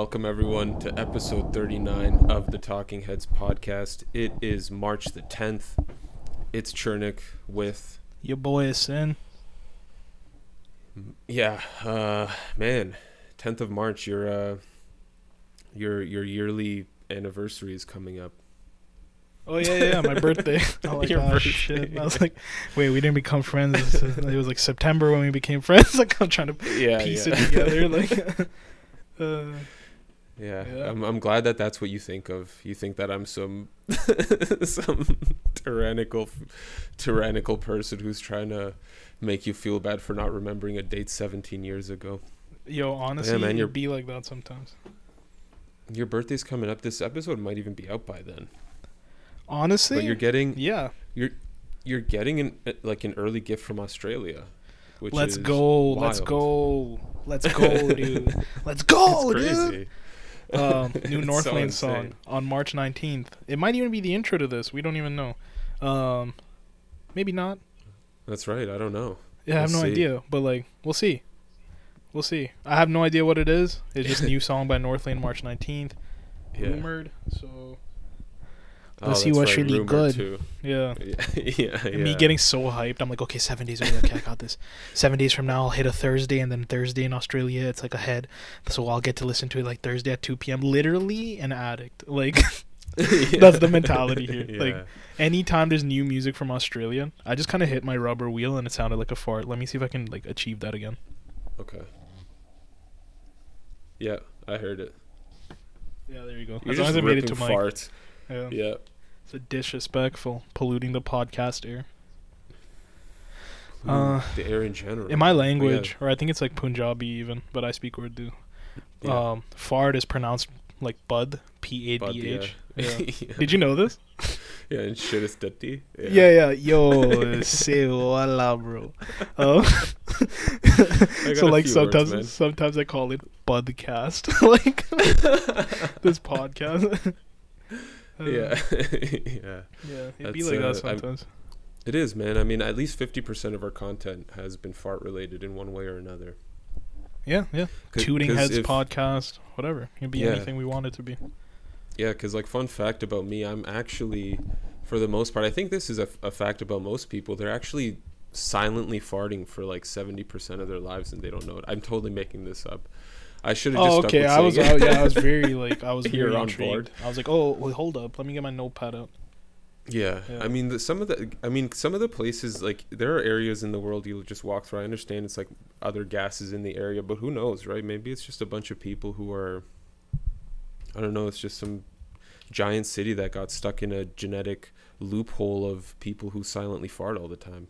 Welcome everyone to episode 39 of the Talking Heads podcast. It is March the 10th. It's Chernik with Your boy is sin. yeah, uh man, 10th of March your uh your your yearly anniversary is coming up. Oh yeah, yeah, yeah, my birthday. I like Your oh, birthday. shit. I was like, wait, we didn't become friends. It was like September when we became friends. Like I'm trying to Yeah, piece yeah. it together. Like, uh, Yeah, Yeah. I'm I'm glad that that's what you think of. You think that I'm some some tyrannical tyrannical person who's trying to make you feel bad for not remembering a date 17 years ago. yo, honestly, man, man, you'd be like that sometimes. Your birthday's coming up. This episode might even be out by then. Honestly, But you're getting yeah. you're you're getting an uh, like an early gift from Australia. Which Let's go. Let's wild. go. Let's go, dude. Let's go, It's dude. Um, new It's so song on March 19th. It might even be the intro to this. We don't even know. Um, maybe not. That's right. I don't know. Yeah, I have We'll no see. idea, but like we'll see. We'll see. I have no idea what it is. It's just a new song by Northlane March 19th. Yeah. Rumored. So Oh, Let's see that's what's really good. Too. yeah. Yeah, yeah, me getting so hyped. I'm like, okay, seven days away. Okay, I got this. Seven days from now, I'll hit a Thursday, and then Thursday in Australia, it's like ahead. So I'll get to listen to it like Thursday at 2 p.m. Literally an addict. Like, that's the mentality here. Like, Yeah. anytime there's new music from Australia, I just kind of hit my rubber wheel, and it sounded like a fart. Let me see if I can like achieve that again. Okay. Yeah, I heard it. Yeah, there you go. You're as long as I made it to farts. Yeah. Yeah. It's a disrespectful, polluting the podcast air. Uh, the air in general. In my language, or I think it's like Punjabi even, but I speak Urdu. Yeah. Um, fart is pronounced like bud, P A D H. yeah. Yeah. yeah. Did you know this? Yeah, and shit is dirty. Yeah, yeah. Yo, say wala, bro. Um, so like sometimes, words, sometimes I call it budcast, like this podcast. Uh, yeah. yeah. yeah. It'd be like uh, that I'm- sometimes. It is, man. I mean, at least 50% of our content has been fart related in one way or another. Yeah, yeah. Tooting Heads if- podcast, whatever. It could be Yeah. anything we want it to be. Yeah, because like fun fact about me, I'm actually, for the most part, I think this is a, a fact about most people. They're actually silently farting for like 70% of their lives and they don't know it. I'm totally making this up. I should have just Oh, stuck okay. with I was, I, it. yeah, I was very like, I was very on intrigued. board. I was like, oh, wait, hold up, let me get my notepad out. Yeah, Yeah. I mean, the, some of the, I mean, some of the places like there are areas in the world you just walk through. I understand it's like other gases in the area, but who knows, right? Maybe it's just a bunch of people who are, I don't know. It's just some giant city that got stuck in a genetic loophole of people who silently fart all the time.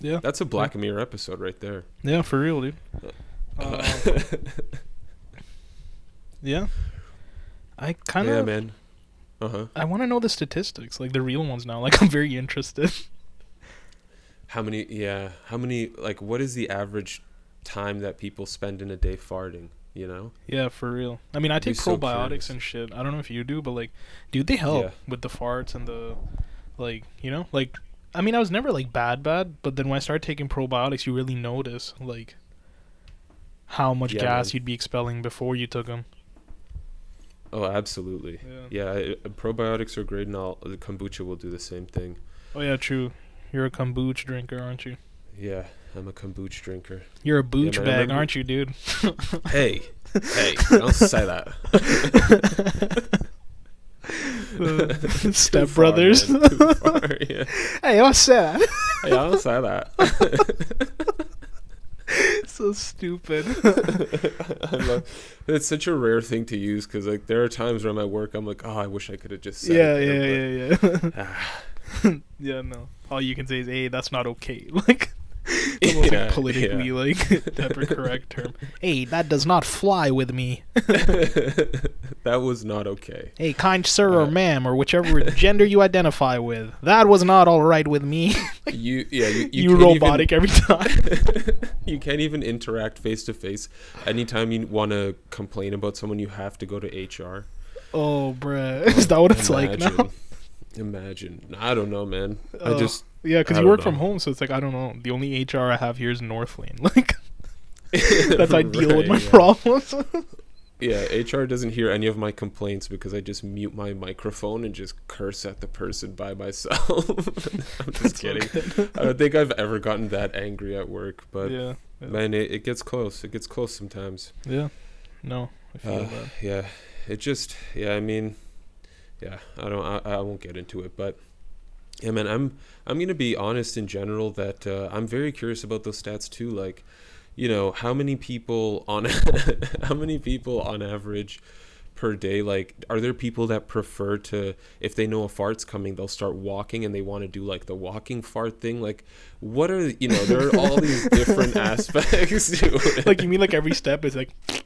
Yeah, That's a Black Mirror episode right there. yeah, for real, dude. Uh, yeah, I kind of, yeah, man. Uh huh. I want to know the statistics, like the real ones now. Like, I'm very interested. How many? Yeah. How many? Like, what is the average time that people spend in a day farting? You know. yeah, for real. I mean, I Be take probiotics curious. and shit. I don't know if you do, but like, dude, they help Yeah. with the farts and the, like, you know, like. I mean, I was never like bad, bad, but then when I started taking probiotics, you really notice like how much Yeah, gas man. you'd be expelling before you took them. Oh, absolutely. Yeah. Yeah, it- uh, probiotics are great, and all the kombucha will do the same thing. Oh yeah, true. You're a kombucha drinker, aren't you? Yeah, I'm a kombucha drinker. You're a booch I bag, aren't you, dude? Hey, hey, don't say that. Step far, brothers. man, too far, yeah. hey, what's that? Hey, don't say that. so stupid. It's such a rare thing to use because like there are times where I'm at work, I'm like, oh, I wish I could have just said yeah, it yeah, there, yeah, yeah. but- Ah, yeah, no. All you can say is, "Hey, that's not okay." Like the most Yeah, like, politically yeah. like ever correct term. Hey, that does not fly with me. that was not okay. Hey, kind sir or Uh, ma'am or whichever gender you identify with, that was not all right with me. You yeah you You, you, can't even- robotic every time. you can't even interact face to face. Anytime you want to complain about someone, you have to go to HR. oh, bruh. Is that what it's like now? Imagine. I don't know, man. I Oh. just Yeah, because you work from home, so it's like I don't know. The only HR I have here is Northlane. Like that's ideal with my yeah. problems. Yeah, HR doesn't hear any of my complaints because I just mute my microphone and just curse at the person by myself. I'm just That's kidding. good. I don't think I've ever gotten that angry at work, but yeah, yeah. man, it, it gets close. It gets close sometimes. yeah. No, I feel Uh, that. yeah, it just yeah. I mean, yeah. I don't. I, I won't get into it, but yeah, man. I'm I'm gonna be honest in general that uh, I'm very curious about those stats too. Like, you know, how many people on how many people on average per day like are there people that prefer to if they know a fart's coming they'll start walking and they want to do like the walking fart thing like what are you know there are all these different aspects to it. Like you mean like every step is like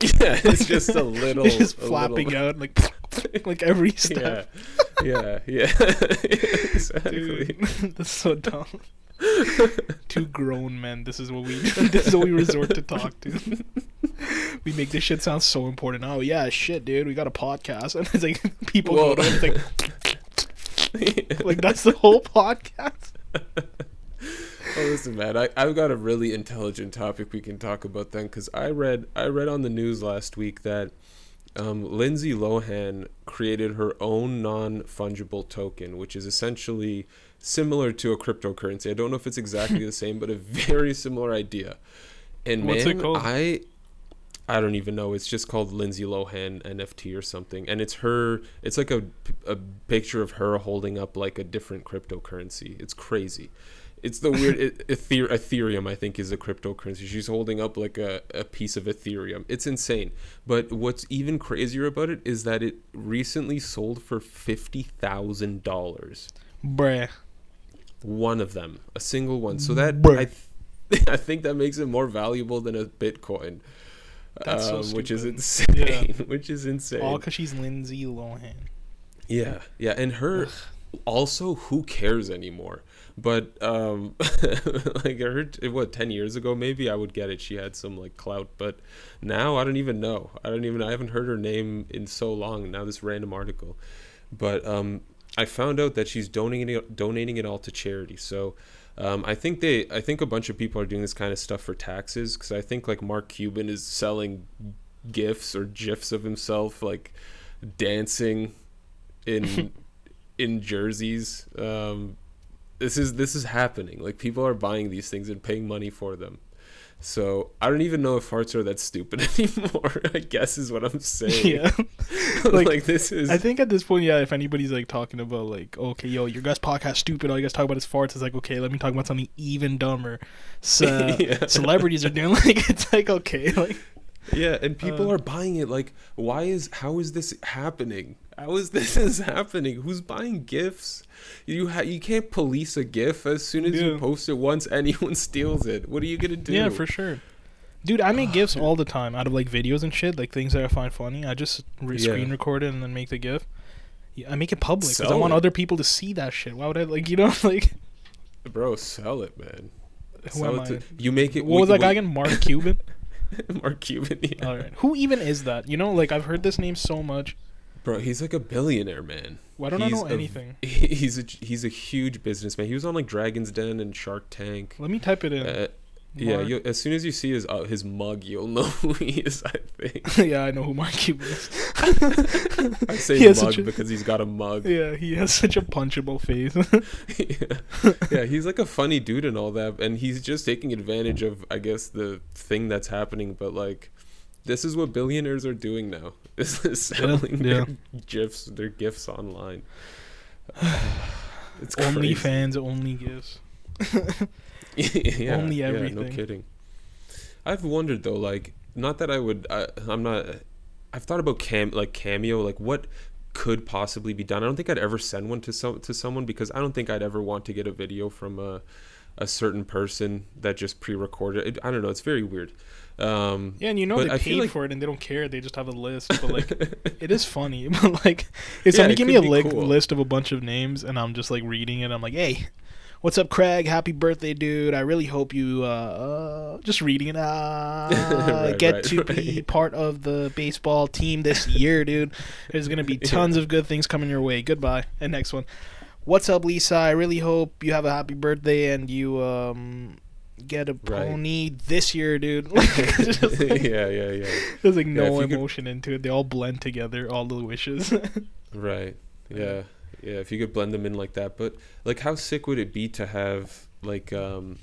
yeah it's just a little it's just a little- flapping out like like every step. Yeah, yeah, yeah. exactly. Dude, that's so dumb. Two grown men. This is what we. This is what we resort to talk to. we make this shit sound so important. Oh yeah, shit, dude. We got a podcast, and it's like people go to it, it's like like that's the whole podcast. Oh, listen, man. I I've got a really intelligent topic we can talk about then, because I read I read on the news last week that um, Lindsay Lohan created her own non fungible token, which is essentially similar to a cryptocurrency. I don't know if it's exactly the same, but a very similar idea. And What's man? I I don't even know. It's just called Lindsay Lohan NFT or something, and it's her. It's like a a picture of her holding up like a different cryptocurrency. It's crazy. It's the weird it, Ether, Ethereum. I think is a cryptocurrency. She's holding up like a, a piece of Ethereum. It's insane. But what's even crazier about it is that it recently sold for fifty thousand dollars. Bruh. One of them, a single one. So that Bruh. I, th- I think that makes it more valuable than a Bitcoin. That's so um, which is insane. Which is insane. All because she's Lindsay Lohan. Yeah, yeah, and her also who cares anymore? But um like I heard what 10 years ago maybe I would get it she had some like clout but now I don't even know. I don't even I haven't heard her name in so long now this random article. But um I found out that she's donating it, donating it all to charity. So um, I think they I think a bunch of people are doing this kind of stuff for taxes cuz I think like Mark Cuban is selling gifs or gifs of himself like dancing in in jerseys. Um, this is this is happening. Like people are buying these things and paying money for them. So I don't even know if farts are that stupid anymore. I guess is what I'm saying. Yeah. like, Like, this is. I think at this point, yeah, if anybody's like talking about like, okay, yo, your guys' podcast stupid, all you guys talk about is farts, it's like, okay, let me talk about something even dumber. So, Yeah. celebrities are doing like, it's like, okay, like, yeah, and people uh, are buying it. Like, why is how is this happening? How is this is happening? Who's buying gifts? You ha- you can't police a gif. As soon as you post it once, anyone steals it. What are you gonna do? yeah, for sure. Dude, I make gifs all the time out of like videos and shit, like things that I find funny. I just re- Yeah. screen record it and then make the gif. Yeah, I make it public because I want it. other people to see that shit. Why would I like, you know, like, Bro, sell it, man. who Sell am it I? to- you make it. What was that guy again? Mark Cuban. Mark Cuban. Yeah. All right, who even is that? You know, like I've heard this name so much. Bro, he's like a billionaire, man. Why don't I He's know a- anything? He's a he's a huge businessman. He was on like Dragon's Den and Shark Tank. Let me type it in. Uh, yeah, you, as soon as you see his uh, his mug, you'll know who he is. I think. yeah, I know who Mark Cuban is. I say mug a- because he's got a mug. Yeah, he has such a punchable face. yeah. yeah, he's like a funny dude and all that, and he's just taking advantage of, I guess, the thing that's happening. But like, this is what billionaires are doing now. This is selling yeah. their gifs, their gifts online. it's only crazy. fans, only gifts. yeah, Only yeah, no kidding. I've wondered though, like, not that I would, I, I'm not. I've thought about cam, like cameo, like what could possibly be done. I don't think I'd ever send one to some to someone because I don't think I'd ever want to get a video from a a certain person that just pre-recorded. It, I don't know. It's very weird. Um, Yeah, and you know they I paid like- for it and they don't care. They just have a list. But like, it is funny. But like, if Yeah, somebody it give me a li- cool. list of a bunch of names and I'm just like reading it, I'm like, hey. What's up, Craig? Happy birthday, dude! I really hope you uh, uh just reading it. Uh, Right, get right, to be part of the baseball team this year, dude. There's gonna be tons of good things coming your way. Goodbye. And next one. What's up, Lisa? I really hope you have a happy birthday and you um get a Right. pony this year, dude. Like, just like- yeah, yeah, yeah. There's like no if you could- emotion into it. They all blend together, all the wishes. Right. Yeah. Yeah. If you could blend them in like that, but like, how sick would it be to have like, um,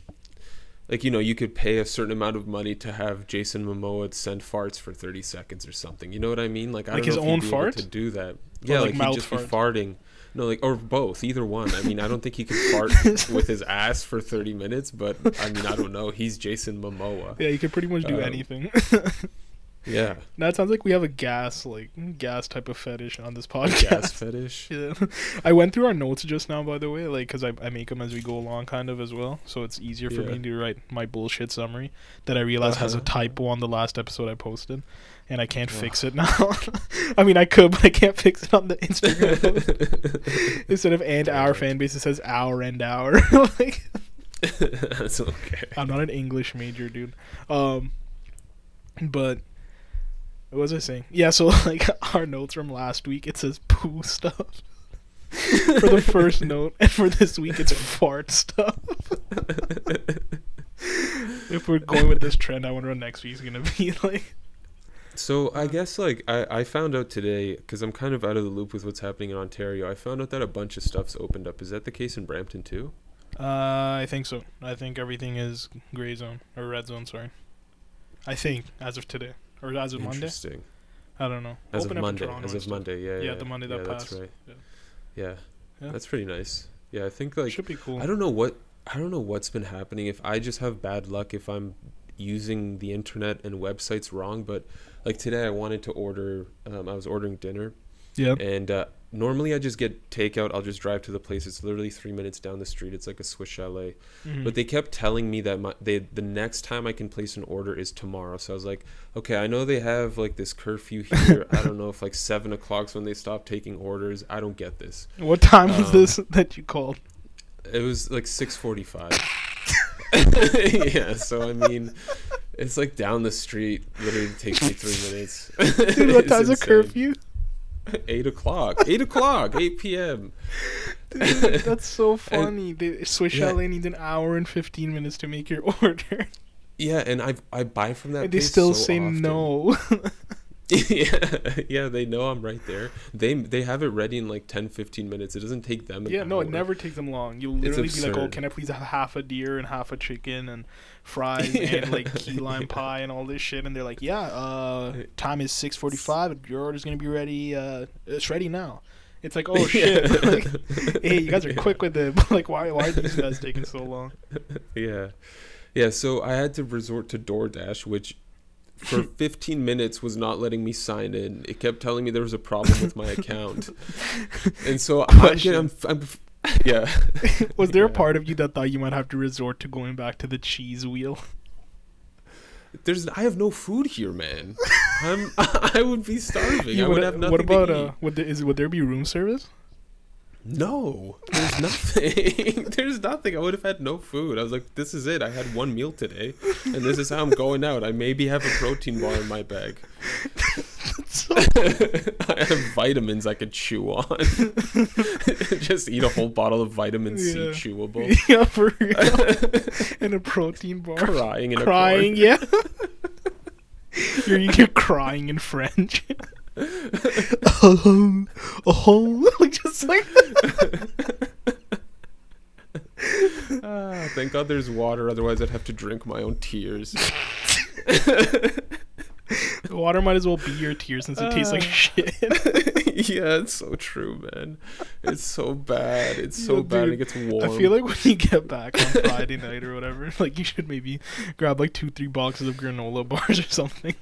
like you know, you could pay a certain amount of money to have Jason Momoa send farts for thirty seconds or something. You know what I mean? Like, I Like don't his know if he'd own fart? to do that. Yeah, like like, he'd just fart? be farting. No, like or both, either one. I mean, I don't think he could fart with his ass for thirty minutes, but I mean, I don't know. He's Jason Momoa. yeah, he could pretty much do Um, anything. Yeah, Now it sounds like we have a gas, like gas type of fetish on this podcast. gas fetish. Yeah. I went through our notes just now, by the way, like because I, I make them as we go along, kind of as well, so it's easier for Yeah. me to write my bullshit summary that I realized has a Uh-huh. typo on the last episode I posted, and I can't fix it now. I mean, I could, but I can't fix it on the Instagram. post. Instead of "and our fan base," it says "our and our." like, That's okay. I'm not an English major, dude. Um, but what was I saying? Yeah, so like our notes from last week, it says poo stuff for the first note, and for this week, it's fart stuff. if we're going with this trend, I wonder what next week's gonna be like. So I guess like I, I found out today because I'm kind of out of the loop with what's happening in Ontario. I found out that a bunch of stuff's opened up. Is that the case in Brampton too? Uh, I think so. I think everything is gray zone or red zone. Sorry, I think as of today or as of Monday. Interesting. I don't know. As Open of Monday. Toronto As of. Monday. Yeah. Yeah, Yeah. the Monday that yeah, passed. That's right. Yeah. Yeah. Yeah. That's pretty nice. Yeah, I think like Should be cool. I don't know what I don't know what's been happening. If I just have bad luck, if I'm using the internet and websites wrong, but like today I wanted to order. Um, I was ordering dinner, Yeah. and uh, normally I just get takeout. I'll just drive to the place. It's literally three minutes down the street. It's like a Swiss chalet. Mhm. But they kept telling me that my, they the next time I can place an order is tomorrow. So I was like, okay, I know they have like this curfew here. I don't know if like seven o'clock's when they stop taking orders. I don't get this. What time was Um, this that you called? It was like six forty five. yeah, so I mean, it's like down the street. Literally takes me three minutes. Dude, what time's a curfew? Eight o'clock. Eight o'clock. Eight p.m. Dude, that's so funny. The Swiss Yeah. Chalet needs an hour and fifteen minutes to make your order, Yeah, and I I buy from that. and they still so say often. no. yeah, yeah, they know I'm right there. They they have it ready in like 10, 15 minutes. It doesn't take them. Yeah, no, it never takes them long. You'll literally be like, "Oh, can I please have half a deer and half a chicken and fries and like key lime pie and all this shit?" And they're like, "Yeah, uh, time is six forty-five. Your order's gonna be ready. Uh, it's ready now." It's like, "Oh shit!" like, hey, you guys are quick with it. Like, why why are these guys taking so long? Yeah, yeah. So I had to resort to DoorDash, which for 15 minutes was not letting me sign in. It kept telling me there was a problem with my account, and so I'm, getting, I'm, I'm yeah. Was there a part of you that thought you might have to resort to going back to the cheese wheel? There's I have no food here, man. I'm I would be starving. I would have nothing what about to eat. uh? Would there, is would there be room service? No, there's nothing. there's nothing. I would have had no food. I was like, this is it. I had one meal today, and this is how I'm going out. I maybe have a protein bar in my bag. I have vitamins I could chew on. Just eat a whole bottle of vitamin C Yeah. chewable. yeah, for real. and a protein bar. Crying in crying, a yeah. you're you're crying in French. Oh, oh, like just like. Ah, thank God there's water. Otherwise, I'd have to drink my own tears. water might as well be your tears since it tastes like Uh. shit. yeah, it's so true, man. It's so bad. It's so Yeah, bad. dude, It gets warm. I feel like when you get back on Friday night or whatever, like you should maybe grab like two, three boxes of granola bars or something.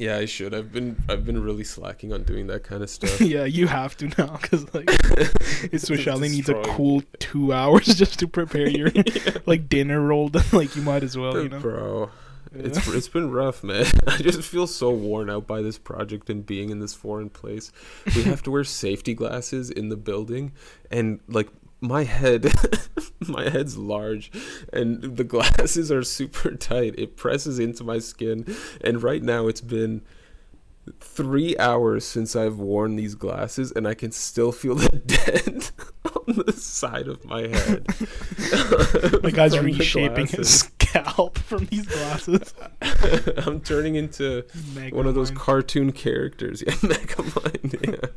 Yeah, I should. I've been I've been really slacking on doing that kind of stuff. yeah, you have to now because like it's Swiss Chalet needs a cool two hours just to prepare your like dinner roll. like you might as well, you know. Bro, it's it's been rough, man. I just feel so worn out by this project and being in this foreign place. We have to wear safety glasses in the building, and like my head, my head's large, and the glasses are super tight. It presses into my skin, and right now it's been three hours since I've worn these glasses, and I can still feel the dent on the side of my head. My guy's reshaping his help from these glasses. I'm turning into Mega one of those cartoon characters. Yeah, Megamind. Yeah,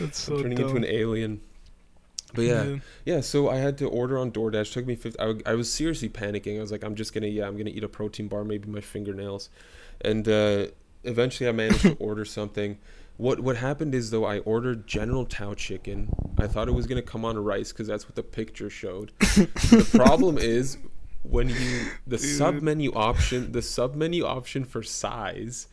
That's so I'm turning dumb. into an alien. But yeah, yeah. So I had to order on DoorDash. took me 50. I, I was seriously panicking. I was like, I'm just gonna, yeah, I'm gonna eat a protein bar, maybe my fingernails, and uh, eventually I managed to order something. What what happened is though I ordered General Tao chicken. I thought it was gonna come on rice because that's what the picture showed. the problem is when you the sub menu option the sub menu option for size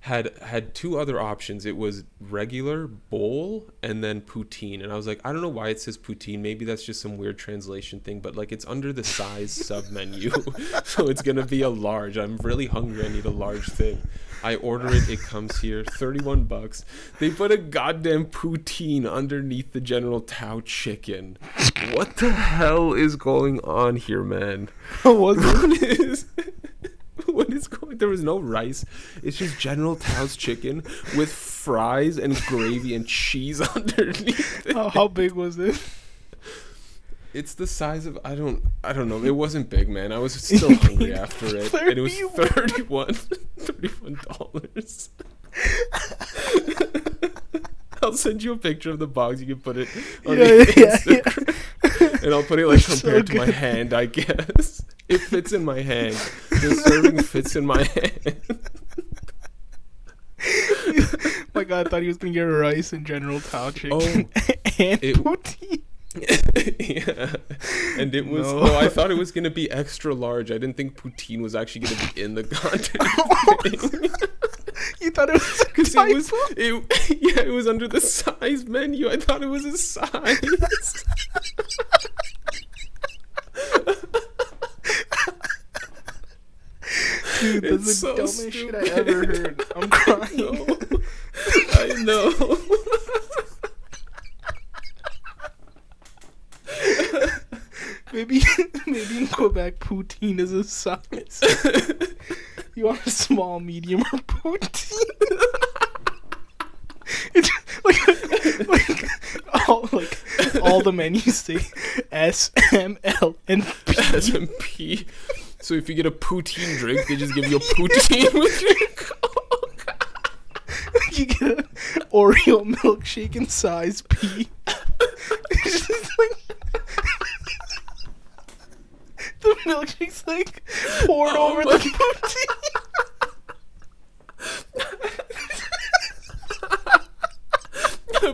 had had two other options. It was regular bowl and then poutine. And I was like, I don't know why it says poutine. Maybe that's just some weird translation thing, but like it's under the size sub menu. so it's gonna be a large. I'm really hungry. I need a large thing. I order it, it comes here, 31 bucks. They put a goddamn poutine underneath the General Tao chicken. What the hell is going on here, man? What was it? What is is going there was no rice it's just general tao's chicken with fries and gravy and cheese underneath it. How, how big was it? it's the size of i don't i don't know it wasn't big man i was still hungry after it and it was 31 31 dollars I'll send you a picture of the box. You can put it on Yeah, yeah, yeah. And I'll put it like So compared to my hand. I guess it fits in my hand. The serving fits in my hand. Oh my God, I thought he was gonna get rice and General chicken Oh, and it- poutine. Yeah, and it was. No. Oh, I thought it was gonna be extra large. I didn't think poutine was actually gonna be in the thing. You thought it was Because it was, it, yeah, it was under the size menu. I thought it was a size. Dude, that's It's the so dumbest shit I ever heard. I'm crying. No. I know. Maybe, maybe in Quebec, poutine is a size. you want a small, medium, or poutine? it's like, like all like all the menus say S, M, L, and P. So if you get a poutine drink, they just give you a poutine with your coke. You get an Oreo milkshake in size P. It's just like the milkshake's like poured Oh over the poutine.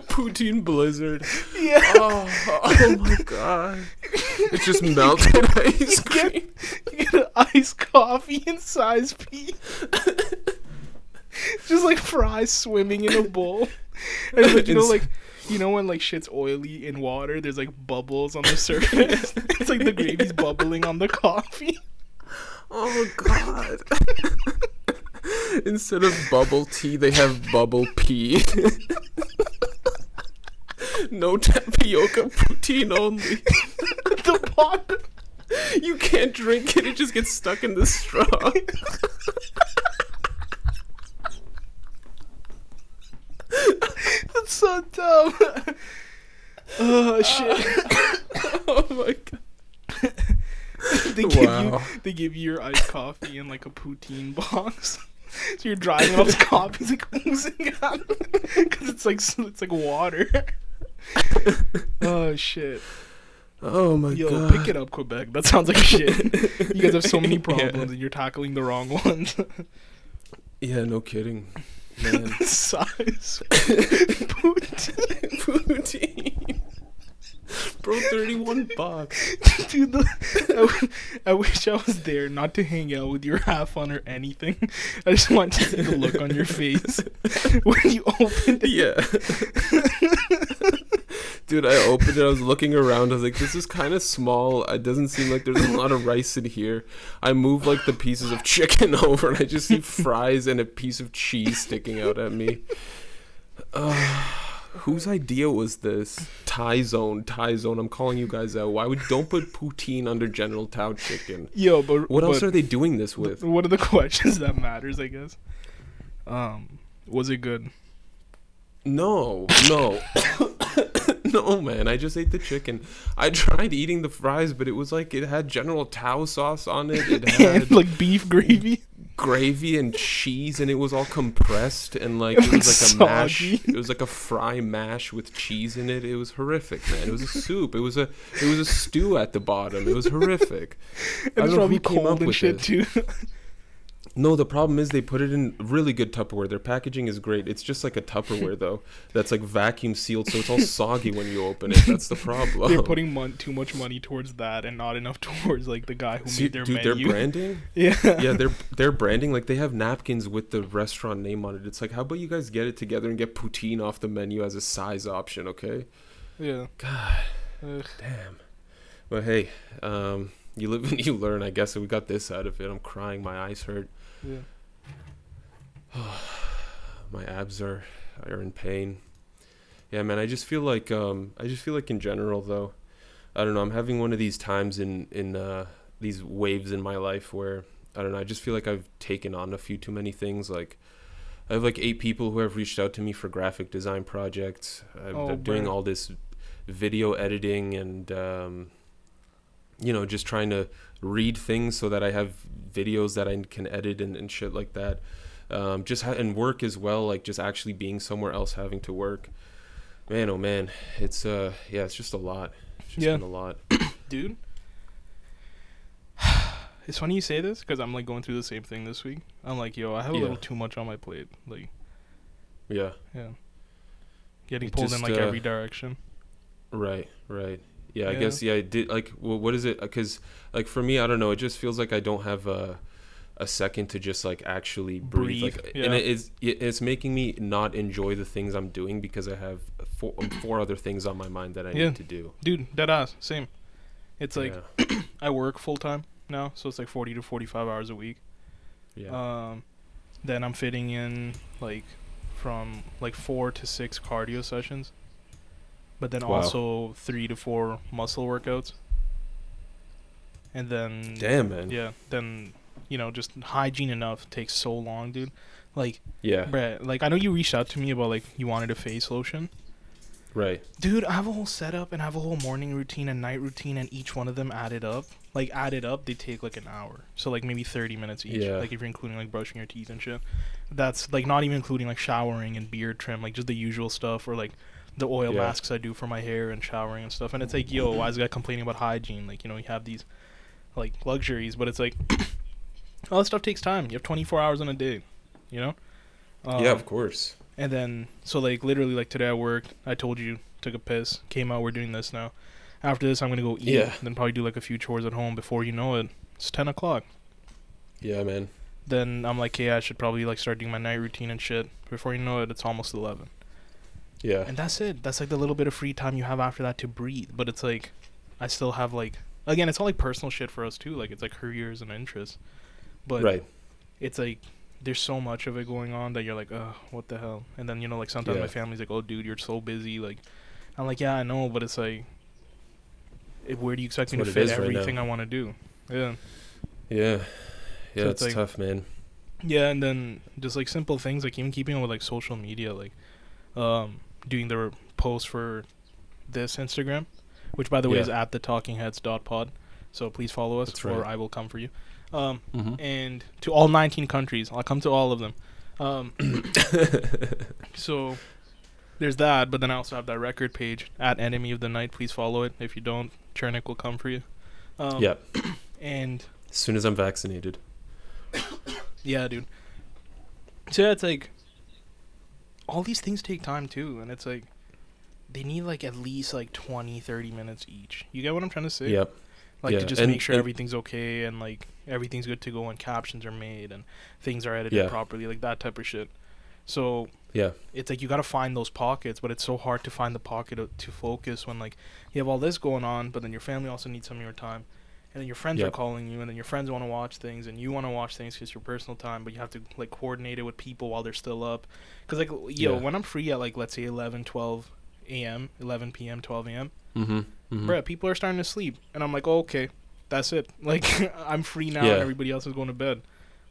poutine blizzard. Yeah. Oh, oh my god. It's just melted ice You cream. get, you get an iced coffee in size P. It's just like fries swimming in a bowl. And like, you know, like you know when like shit's oily in water, there's like bubbles on the surface. it's like the gravy's bubbling on the coffee. Oh god. Instead of bubble tea, they have bubble pee. no tapioca poutine only. the pot. You can't drink it, it just gets stuck in the straw. That's so dumb. oh uh, shit. oh my god. they give Wow. you they give you your iced coffee in like a poutine box. So you're driving all this coffee it's like oozing out because it's like it's like water. oh shit! Oh my Yo, god. pick it up, Quebec. That sounds like shit. You guys have so many Yeah. problems and you're tackling the wrong ones. Yeah, no kidding. Man. Size poutine, poutine. Bro, 31 bucks. dude. The, I, w- I wish I was there, not to hang out with your half fun or anything. I just want to see the look on your face when you opened it. Yeah. Dude, I opened it. I was looking around. I was like, this is kind of small. It doesn't seem like there's a lot of rice in here. I move like the pieces of chicken over, and I just see fries and a piece of cheese sticking out at me. Uh, whose idea was this? Thai zone, Thai zone. I'm calling you guys out. Why would don't put poutine under General Tao chicken? Yo, but What else are they doing this with? What are the questions that matters? I guess. Um, was it good? No, no, no, man. I just ate the chicken. I tried eating the fries, but it was like it had General Tao sauce on it. It had like beef gravy. Gravy and cheese, and it was all compressed and like it was like a mash. It was like a fry mash with cheese in it. It was horrific, man. It was a soup. It was a it was a stew at the bottom. It was horrific. It was probably cold and shit too. No, the problem is they put it in really good Tupperware. Their packaging is great. It's just like a Tupperware though, that's like vacuum sealed, so it's all soggy when you open it. That's the problem. They're putting mon- too much money towards that and not enough towards like the guy who See, made their dude, menu. their branding. yeah, yeah, their their branding like they have napkins with the restaurant name on it. It's like how about you guys get it together and get poutine off the menu as a size option, okay? Yeah. God, Ugh. damn. But hey, um, you live and you learn. I guess we got this out of it. I'm crying. My eyes hurt. Yeah. my abs are are in pain. Yeah, man. I just feel like um, I just feel like in general though, I don't know. I'm having one of these times in in uh, these waves in my life where I don't know. I just feel like I've taken on a few too many things. Like I have like eight people who have reached out to me for graphic design projects. I'm, oh, doing all this video editing and um, you know just trying to read things so that I have videos that I can edit and, and shit like that. Um, just ha- and work as well, like just actually being somewhere else, having to work. Man, oh man, it's uh, yeah, it's just a lot. It's just yeah. been a lot, dude. It's funny you say this because I'm like going through the same thing this week. I'm like, yo, I have a yeah. little too much on my plate. Like, yeah, yeah, getting pulled just, in like uh, every direction. Right, right. Yeah, I guess yeah. I did like well, what is it? Because like for me, I don't know. It just feels like I don't have a a second to just like actually breathe. breathe like, yeah. and it is it's making me not enjoy the things I'm doing because I have four, four other things on my mind that I yeah. need to do. Dude, dead ass, same. It's like yeah. I work full time now, so it's like forty to forty five hours a week. Yeah. Um, then I'm fitting in like from like four to six cardio sessions but then wow. also three to four muscle workouts. And then damn man, yeah, then you know just hygiene enough takes so long, dude. Like yeah, bruh, like I know you reached out to me about like you wanted a face lotion. Right. Dude, I have a whole setup and I have a whole morning routine and night routine and each one of them added up. Like added up, they take like an hour. So like maybe 30 minutes each. Yeah. Like if you're including like brushing your teeth and shit. That's like not even including like showering and beard trim, like just the usual stuff or like the oil yeah. masks I do for my hair and showering and stuff. And it's like, yo, why is the guy complaining about hygiene? Like, you know, you have these like luxuries, but it's like all this stuff takes time. You have 24 hours in a day, you know? Um, yeah, of course. And then, so like literally, like today I worked. I told you, took a piss, came out. We're doing this now. After this, I'm gonna go eat. Yeah. Then probably do like a few chores at home. Before you know it, it's 10 o'clock. Yeah, man. Then I'm like, hey, I should probably like start doing my night routine and shit. Before you know it, it's almost 11. Yeah. And that's it. That's like the little bit of free time you have after that to breathe. But it's like, I still have like, again, it's all like personal shit for us too. Like it's like careers and interests. But right. it's like there's so much of it going on that you're like, oh, what the hell? And then you know, like sometimes yeah. my family's like, oh, dude, you're so busy. Like, I'm like, yeah, I know, but it's like, it, where do you expect That's me to fit everything right I want to do? Yeah. Yeah. Yeah, so it's, it's like, tough, man. Yeah, and then just like simple things, like even keeping up with like social media, like, um, doing the post for this Instagram, which by the way yeah. is at the Talking Heads dot pod. So please follow us, or I will come for you. Um, mm-hmm. And to all 19 countries, I'll come to all of them. Um, so there's that, but then I also have that record page at Enemy of the Night. Please follow it. If you don't, Chernik will come for you. Um, yep. And as soon as I'm vaccinated. yeah, dude. So yeah, it's like all these things take time too, and it's like they need like at least like 20, 30 minutes each. You get what I'm trying to say? Yep. Like yeah. to just and, make sure everything's okay and like everything's good to go and captions are made and things are edited yeah. properly, like that type of shit. So yeah, it's like you got to find those pockets, but it's so hard to find the pocket to focus when like you have all this going on, but then your family also needs some of your time and then your friends yep. are calling you, and then your friends want to watch things, and you want to watch things because your personal time, but you have to like coordinate it with people while they're still up. Because like yo, yeah. when I'm free at like let's say 11, 12 a.m., 11 p.m., 12 a.m., mm-hmm. mm-hmm. bruh, people are starting to sleep, and I'm like, oh, okay, that's it. Like I'm free now, yeah. and everybody else is going to bed.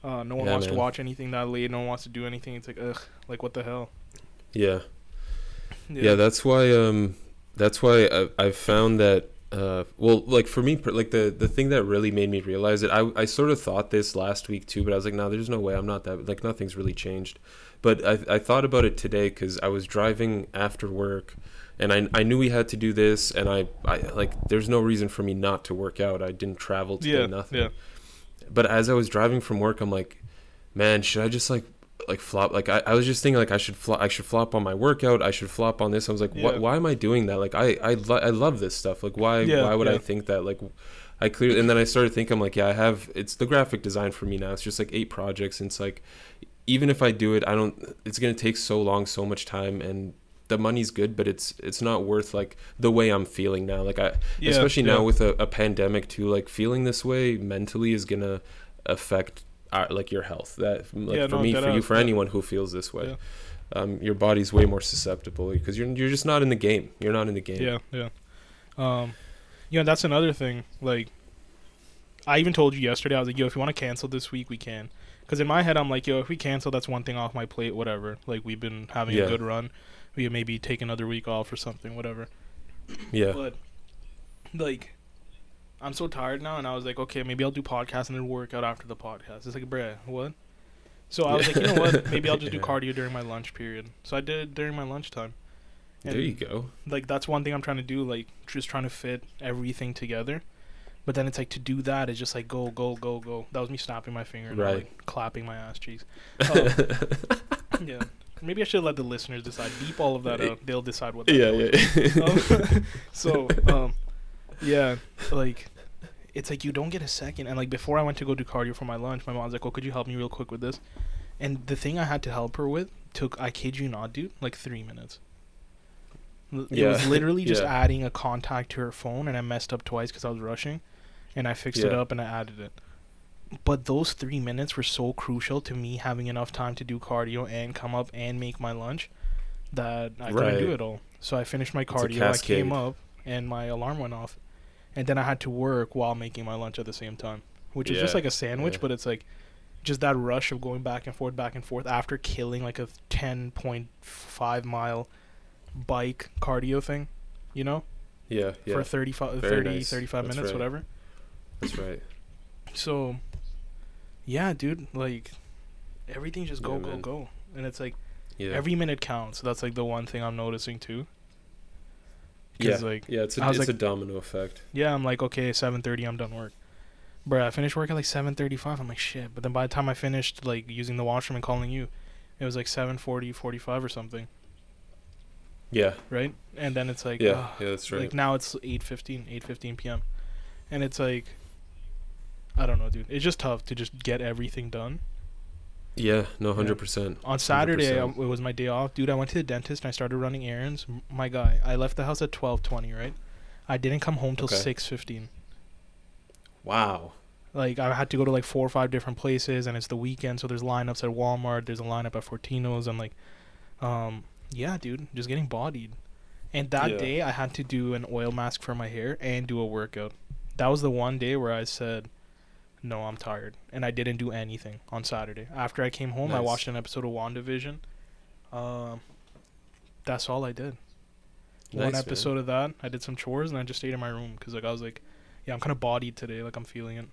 Uh, no one yeah, wants man. to watch anything that late. No one wants to do anything. It's like ugh, like what the hell. Yeah. Yeah, yeah that's why um that's why I, I've found that uh, well, like for me, like the the thing that really made me realize it, I I sort of thought this last week too, but I was like, no, there's no way I'm not that like nothing's really changed. But I I thought about it today because I was driving after work, and I I knew we had to do this, and I I like there's no reason for me not to work out. I didn't travel today, Yeah, nothing. yeah. But as I was driving from work, I'm like, man, should I just like like flop like I, I was just thinking like I should flop I should flop on my workout I should flop on this. I was like Yeah. why, why am I doing that? Like I I, lo- I love this stuff. Like why Yeah, why would I think that like I clearly and then I started thinking I'm like yeah I have it's the graphic design for me now. It's just like eight projects and it's like even if I do it I don't it's gonna take so long so much time and the money's good but it's it's not worth like the way I'm feeling now. Like I Yeah, especially yeah. now with a, a pandemic too like feeling this way mentally is gonna affect uh, like your health that like Yeah, for no, me for you for yeah. anyone who feels this way Yeah. um, your body's way more susceptible because you're you're just not in the game you're not in the game Yeah, yeah. Um, you know, that's another thing. Like, I even told you yesterday. I was like, "Yo, if you want to cancel this week, we can." Because in my head, I'm like, "Yo, if we cancel, that's one thing off my plate. Whatever. Like, we've been having Yeah. a good run. We maybe take another week off or something. Whatever." yeah But like, I'm so tired now, and I was like, "Okay, maybe I'll do podcast and then work out after the podcast." It's like, bruh, what? So I was like, you know what? Maybe I'll just do cardio during my lunch period. So I did it during my lunchtime. there you go like that's one thing I'm trying to do, like just trying to fit everything together. But then it's like to do that is just like go, go, go, go. That was me snapping my finger and not, like clapping my ass cheeks. Um, yeah. Maybe I should let the listeners decide. Beep all of that out. They'll decide what that yeah yeah Um, so um, yeah, like it's like you don't get a second. And like before I went to go do cardio for my lunch, my mom's like, "Well, could you help me real quick with this?" And the thing I had to help her with took, I kid you not, dude, like three minutes. L- It was literally just yeah. adding a contact to her phone, and I messed up twice because I was rushing, and I fixed it up and I added it. But those three minutes were so crucial to me having enough time to do cardio and come up and make my lunch that I couldn't do it all. So I finished my cardio. I came up and my alarm went off, and then I had to work while making my lunch at the same time, which is just like a sandwich, yeah. but it's like just that rush of going back and forth, back and forth after killing like a ten point five mile bike cardio thing, you know, yeah yeah for 35, Very 30, nice. 35 That's minutes, right. whatever. that's right So, yeah, dude, like everything just go Yeah, go man. go, and it's like yeah every minute counts. That's like the one thing I'm noticing too. Yeah like yeah it's a, it's like- a domino effect Yeah, I'm like, okay, seven thirty, I'm done work. Bruh, I finished work at like seven thirty five. I'm like, shit. But then by the time I finished like using the washroom and calling you, it was like 7:40, 45 or something, yeah right? And then it's like, yeah ah, yeah that's right like now it's 8:15, 8:15 p.m. And it's like, I don't know, dude. It's just tough to just get everything done. Yeah no 100% On Saturday, 100%. it was my day off, dude. I went to the dentist and I started running errands. My guy, I left the house at 12:20, right? I didn't come home till Okay. 6:15. wow like I had to go to like four or five different places, and it's the weekend, so there's lineups at Walmart. There's a lineup at Fortino's, and like, um, yeah, dude, just getting bodied. And that Yeah. day, I had to do an oil mask for my hair and do a workout. That was the one day where I said, "No, I'm tired," and I didn't do anything on Saturday. After I came home, I watched an episode of WandaVision. Um, that's all I did. one Nice, man. episode of that. I did some chores, and I just stayed in my room because like I was like, yeah, I'm kind of bodied today. Like I'm feeling it.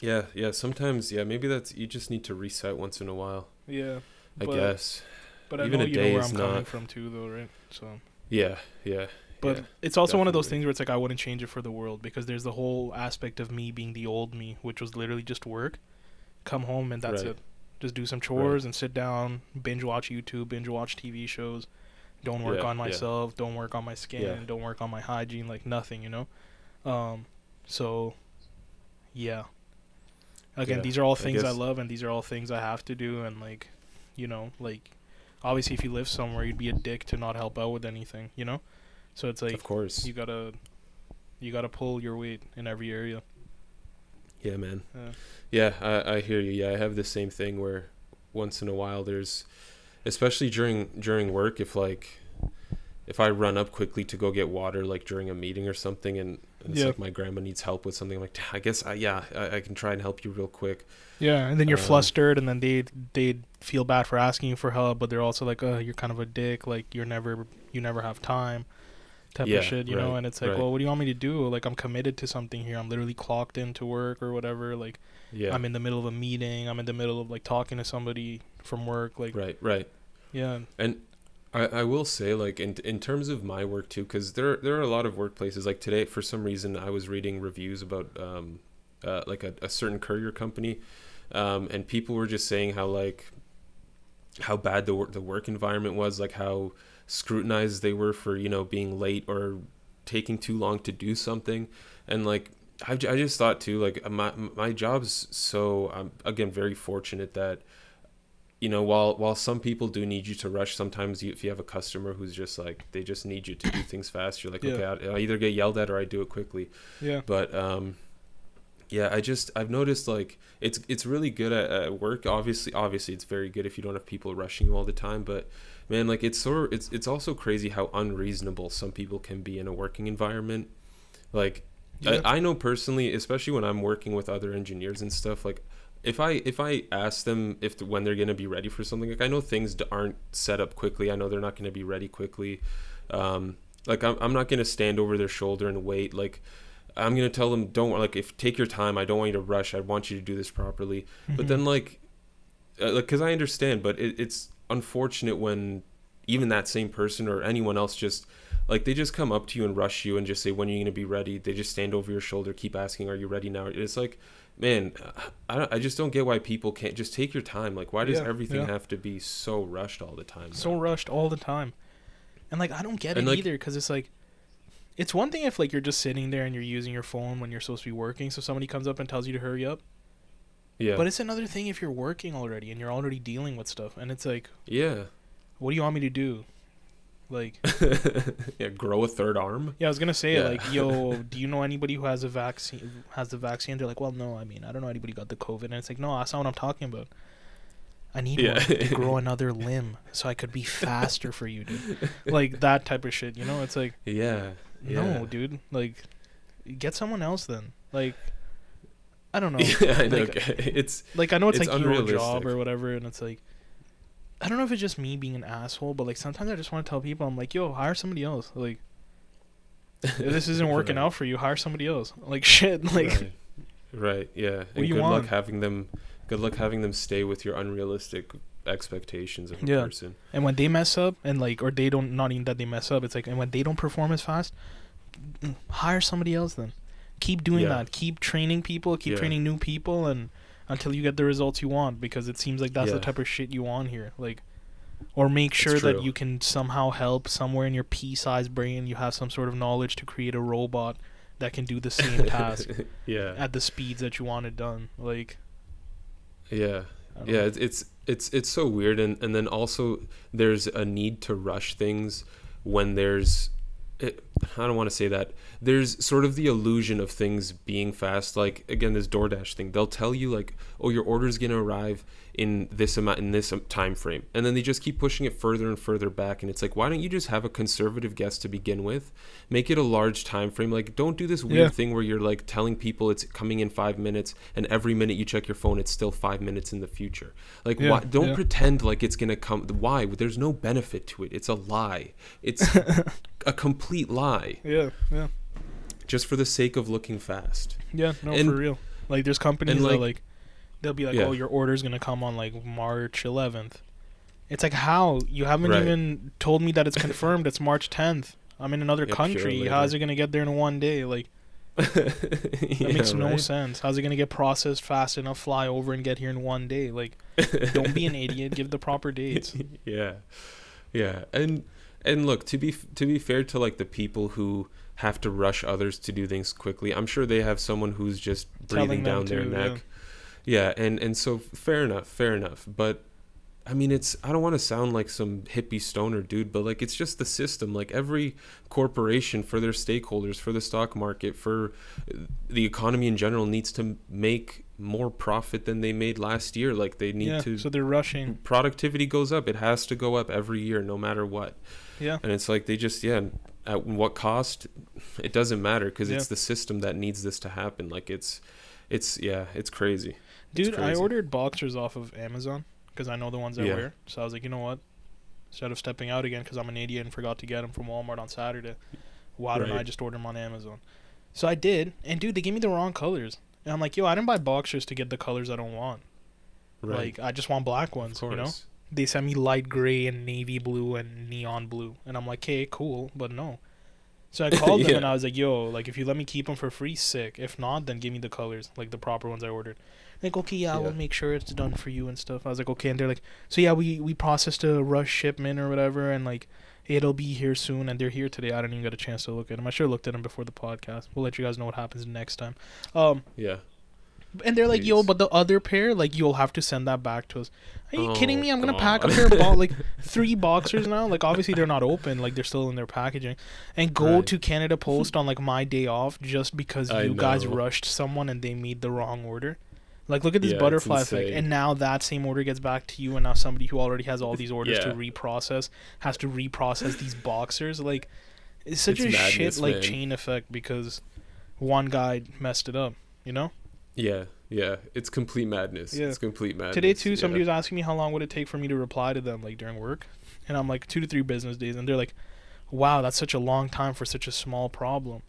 yeah yeah sometimes yeah maybe that's you just need to reset once in a while Yeah. i But- guess But I Even know a you know where I'm coming not- from too, though, right? So, yeah yeah but yeah. it's also one of those things where it's like I wouldn't change it for the world because there's the whole aspect of me being the old me, which was literally just work, come home and that's Right. it. Just do some chores and sit down, binge watch YouTube, binge watch TV shows. Don't work Yeah, on myself. Don't work on my skin. Don't work on my hygiene. Like nothing, you know. Um, so, yeah. Again, these are all things I, guess- love, and these are all things I have to do, and like, you know, like, obviously, if you live somewhere, you'd be a dick to not help out with anything, you know. So it's like of course you gotta, you gotta pull your weight in every area. Yeah, man. Yeah. Yeah, I, I hear you. Yeah, I have the same thing where once in a while there's, especially during during work, if like, if I run up quickly to go get water, like during a meeting or something, and it's Yeah. like my grandma needs help with something. I'm like, I guess, I, yeah, I, I can try and help you real quick. Yeah, and then you're Um, flustered, and then they they feel bad for asking you for help, but they're also like, "Oh, you're kind of a dick. Like you're never you never have time." Type Yeah, of shit, you know, and it's like, right. well, what do you want me to do? Like, I'm committed to something here. I'm literally clocked into work or whatever. Like, Yeah. I'm in the middle of a meeting. I'm in the middle of like talking to somebody from work. Like, right, right. yeah, And I, I will say like in in terms of my work too because there there are a lot of workplaces like today for some reason I was reading reviews about um uh, like a, a certain courier company um and people were just saying how like how bad the work the work environment was like how scrutinized they were for you know being late or taking too long to do something. And like I, I just thought too like my my job's so I'm again very fortunate that you know while while some people do need you to rush sometimes you, if you have a customer who's just like they just need you to do things fast you're like Yeah. okay I, I either get yelled at or I do it quickly. Yeah, but um yeah i just i've noticed like it's it's really good at, at work. Obviously obviously it's very good if you don't have people rushing you all the time but man like it's sort of, it's it's also crazy how unreasonable some people can be in a working environment. Like yeah. I, I know personally especially when i'm working with other engineers and stuff like if i if i ask them if when they're going to be ready for something like i know things aren't set up quickly. I know they're not going to be ready quickly. Um like i'm, I'm not going to stand over their shoulder and wait. Like i'm going to tell them don't like if take your time. I don't want you to rush. I want you to do this properly. But Mhm. then like uh, like because i understand but it, it's unfortunate when even that same person or anyone else just like they just come up to you and rush you and just say when are you going to be ready? They just stand over your shoulder keep asking are you ready now? It's like man i, I just don't get why people can't just take your time. Like why does Yeah, everything yeah. have to be so rushed all the time so now? rushed all the time. And like i don't get And, it like- either because it's like it's one thing if like you're just sitting there and you're using your phone when you're supposed to be working so somebody comes up and tells you to hurry up. Yeah. But it's another thing if you're working already and you're already dealing with stuff and it's like yeah. what do you want me to do? Like yeah grow a third arm? Yeah i was gonna say Yeah. like yo do you know anybody who has a vaccine has the vaccine? They're like well no i mean i don't know anybody got the covid and it's like no that's not what i'm talking about. I need Yeah. one to grow another limb so i could be faster for you dude. Like that type of shit you know? It's like yeah yeah No, dude. Like, get someone else then. Like, I don't know. yeah I know Like, okay. it's Like, I know it's, It's like your job or whatever, and it's like, I don't know if it's just me being an asshole, but like sometimes I just want to tell people, I'm like, yo, hire somebody else. Like, if this isn't working Right. out for you, hire somebody else. Like, shit. Like, right. right yeah and good luck having them good luck having them stay with your unrealistic expectations of a Yeah. person and when they mess up, and like, or they don't, not even that they mess up, it's like, and when they don't perform as fast, mm, hire somebody else then. Keep doing Yeah. that. Keep training people. Keep Yeah. training new people, and until you get the results you want, because it seems like that's the type of shit you want here. Like, or make sure that you can somehow help somewhere in your pea-sized brain. You have some sort of knowledge to create a robot that can do the same task yeah at the speeds that you want it done. Like, yeah yeah know. it's, it's it's so weird and and then also there's a need to rush things when there's it, I don't want to say that. There's sort of the illusion of things being fast. Like again, this DoorDash thing. They'll tell you like, "Oh, your order's gonna arrive in this amount in this time frame," and then they just keep pushing it further and further back. And it's like, why don't you just have a conservative guess to begin with? Make it a large time frame. Like, don't do this weird Yeah. thing where you're like telling people it's coming in five minutes, and every minute you check your phone, it's still five minutes in the future. Like, Yeah, why? Don't yeah. pretend like it's gonna come. Why? There's no benefit to it. It's a lie. It's a complete lie yeah, yeah, just for the sake of looking fast. yeah. No, And- for real. Like, there's companies and, that like- like they'll be like, Yeah. "Oh, your order's gonna come on like March 11th." It's like, how you haven't Right. even told me that it's confirmed. it's March 10th. I'm in another Yeah, country. How's it gonna get there in one day? Like, that that makes no sense. How's it gonna get processed fast enough, fly over, and get here in one day? Like, don't be an idiot. Give the proper dates. yeah, yeah, and and look to be to be fair to like the people who have to rush others to do things quickly. I'm sure they have someone who's just breathing down their to, neck. Yeah. And and so fair enough, fair enough. But I mean, it's I don't want to sound like some hippie stoner dude, but like it's just the system. Like every corporation for their stakeholders, for the stock market, for uh, the economy in general needs to make more profit than they made last year. Like they need yeah, to so they're rushing. productivity goes up. It has to go up every year, no matter what. Yeah. And it's like they just yeah, at what cost? It doesn't matter because Yeah. it's the system that needs this to happen. Like it's, it's yeah, it's crazy. Dude, I ordered boxers off of Amazon because I know the ones I Yeah. wear. So I was like, you know what? Instead of stepping out again because I'm an idiot and forgot to get them from Walmart on Saturday, why don't I just order them on Amazon? So I did, and dude, they gave me the wrong colors. And I'm like, yo, I didn't buy boxers to get the colors I don't want. Right. Like, I just want black ones, you know? They sent me light gray and navy blue and neon blue. And I'm like, okay, cool, but no. So I called them and I was like, yo, like, if you let me keep them for free, sick. If not, then give me the colors, like the proper ones I ordered. Like, okay, yeah, Yeah. we'll make sure it's done for you and stuff. I was like, okay. And they're like, so yeah, we, we processed a rush shipment or whatever, and like, it'll be here soon. And they're here today. I didn't even get a chance to look at them. I sure looked at them before the podcast. We'll let you guys know what happens next time. Um, Yeah. and they're like, yo, but the other pair, like, you'll have to send that back to us. Are you kidding Oh, me? I'm gonna pack a pair of bo- like three boxers now. Like, obviously they're not open. Like, they're still in their packaging, and go Right. to Canada Post on like my day off just because I you guys rushed someone and they made the wrong order. Like, look at this Yeah, butterfly effect, and now that same order gets back to you, and now somebody who already has all these orders to reprocess has to reprocess these boxers. Like, it's such It's a shit like man. chain effect because one guy messed it up. You know. Yeah. Yeah. It's complete madness. Yeah. It's complete madness. Today too, somebody yeah. was asking me how long would it take for me to reply to them, like during work, and I'm like two to three business days, and they're like, "Wow, that's such a long time for such a small problem."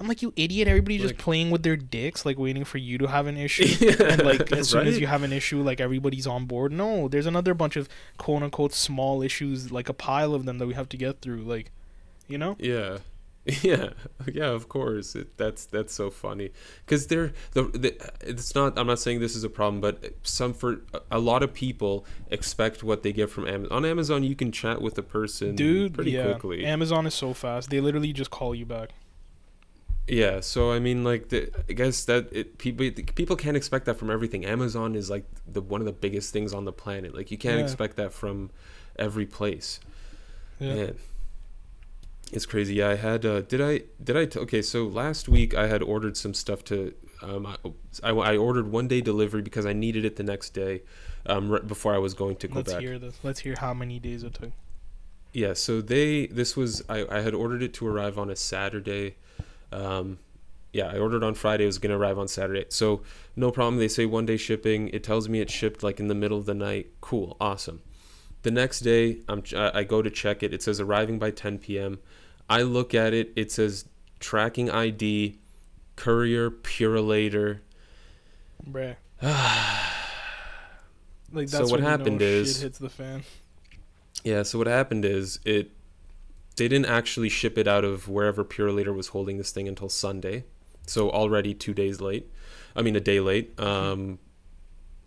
I'm like, "You idiot! Everybody's just playing with their dicks, like waiting for you to have an issue." Yeah, and like as soon as you have an issue, like everybody's on board. No, there's another bunch of quote unquote small issues, like a pile of them that we have to get through. Like, you know? Yeah. Yeah, yeah, of course. It, that's that's so funny because they're the, the it's not. I'm not saying this is a problem, but some for a lot of people expect what they get from Amazon. On Amazon, you can chat with a person, Dude, pretty yeah. quickly. Amazon is so fast; they literally just call you back. Yeah, so I mean, like, the, I guess that it people people can't expect that from everything. Amazon is like the one of the biggest things on the planet. Like, you can't Yeah. expect that from every place. Yeah. Man, it's crazy. Yeah, I had. Uh, did I? Did I? T- okay, so last week I had ordered some stuff to. Um, I, I, I ordered one day delivery because I needed it the next day, um, right before I was going to Let's Quebec. hear this. Let's hear how many days it took. Yeah, so they this was I, I had ordered it to arrive on a Saturday. Um yeah, I ordered on Friday, it was gonna arrive on Saturday. So no problem. They say one day shipping. It tells me it shipped like in the middle of the night. Cool, awesome. The next day, I'm I I go to check it. It says arriving by 10 p.m. I look at it. It says tracking ID, courier, Purolator. Bruh. like So what when you know happened is- hits the fan. Yeah, so what happened is it they didn't actually ship it out of wherever Purolator was holding this thing until Sunday. So already 2 days late. I mean a day late. Um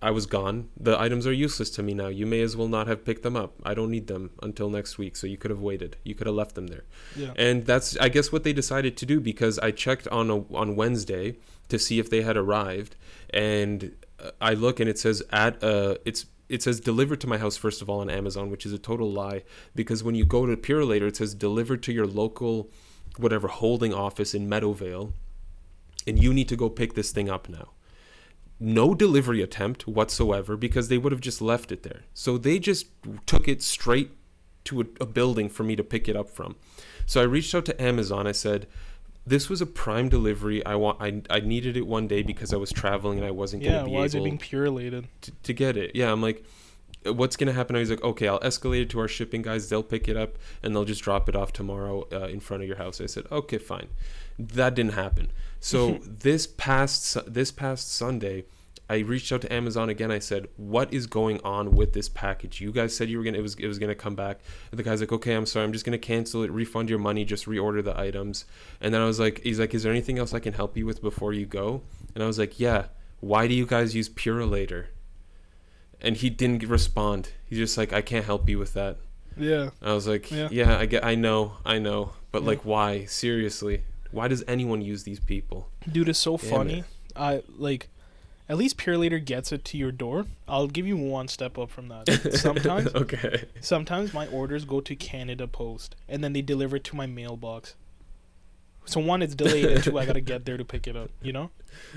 I was gone. The items are useless to me now. You may as well not have picked them up. I don't need them until next week, so you could have waited. You could have left them there. Yeah. And that's I guess what they decided to do because I checked on a, on Wednesday to see if they had arrived and uh, I look and it says at uh it's it says delivered to my house first of all on Amazon, which is a total lie because when you go to Purolator it says delivered to your local whatever holding office in Meadowvale and you need to go pick this thing up now. No delivery attempt whatsoever because they would have just left it there. So they just took it straight to a, a building for me to pick it up from. So I reached out to Amazon. I said, "This was a Prime delivery. I want. I, I needed it one day because I was traveling and I wasn't Yeah. gonna be Why is it being purelated? to, to get it. Yeah, I'm like, what's gonna happen? He's like, okay, I'll escalate it to our shipping guys. They'll pick it up and they'll just drop it off tomorrow uh, in front of your house. I said, okay, fine. That didn't happen. So this past this past Sunday. I reached out to Amazon again. I said, "What is going on with this package? You guys said you were gonna it was it was gonna come back." And the guy's like, "Okay, I'm sorry. I'm just gonna cancel it, refund your money, just reorder the items." And then I was like, "He's like, is there anything else I can help you with before you go?" And I was like, "Yeah. Why do you guys use Purolator?" and he didn't respond. He's just like, I can't help you with that. Yeah. I was like, Yeah. yeah, I get, I know, I know, but Yeah. like, why? Seriously, why does anyone use these people? Dude, it's so Damn funny. it. I like. At least Purolator gets it to your door. I'll give you one step up from that. Sometimes, okay. sometimes my orders go to Canada Post, and then they deliver it to my mailbox. So one, it's delayed, and two, I gotta get there to pick it up. You know?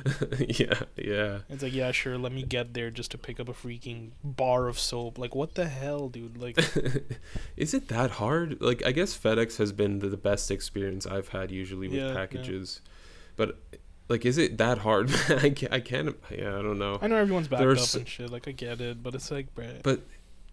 yeah, yeah. It's like, yeah, sure, let me get there just to pick up a freaking bar of soap. Like, what the hell, dude? Like, Is it that hard? Like, I guess FedEx has been the, the best experience I've had usually with Yeah, yeah. packages, but like, is it that hard? I can't. I can't. Yeah, I don't know. I know everyone's backed There's- up and shit. Like, I get it, but it's like, bruh. But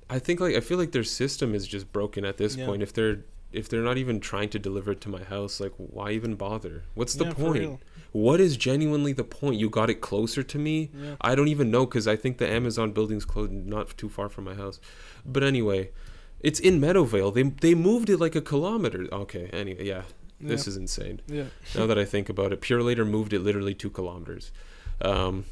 I think like I feel like their system is just broken at this Yeah. point. If they're if they're not even trying to deliver it to my house, like why even bother? What's the Yeah, point? What is genuinely the point? You got it closer to me. Yeah. I don't even know because I think the Amazon building's closed, not too far from my house. But anyway, it's in Meadowvale. They they moved it like a kilometer. Okay. Anyway, yeah, this yeah. is insane. Yeah. Now that I think about it, Purolator moved it literally two kilometers. Um,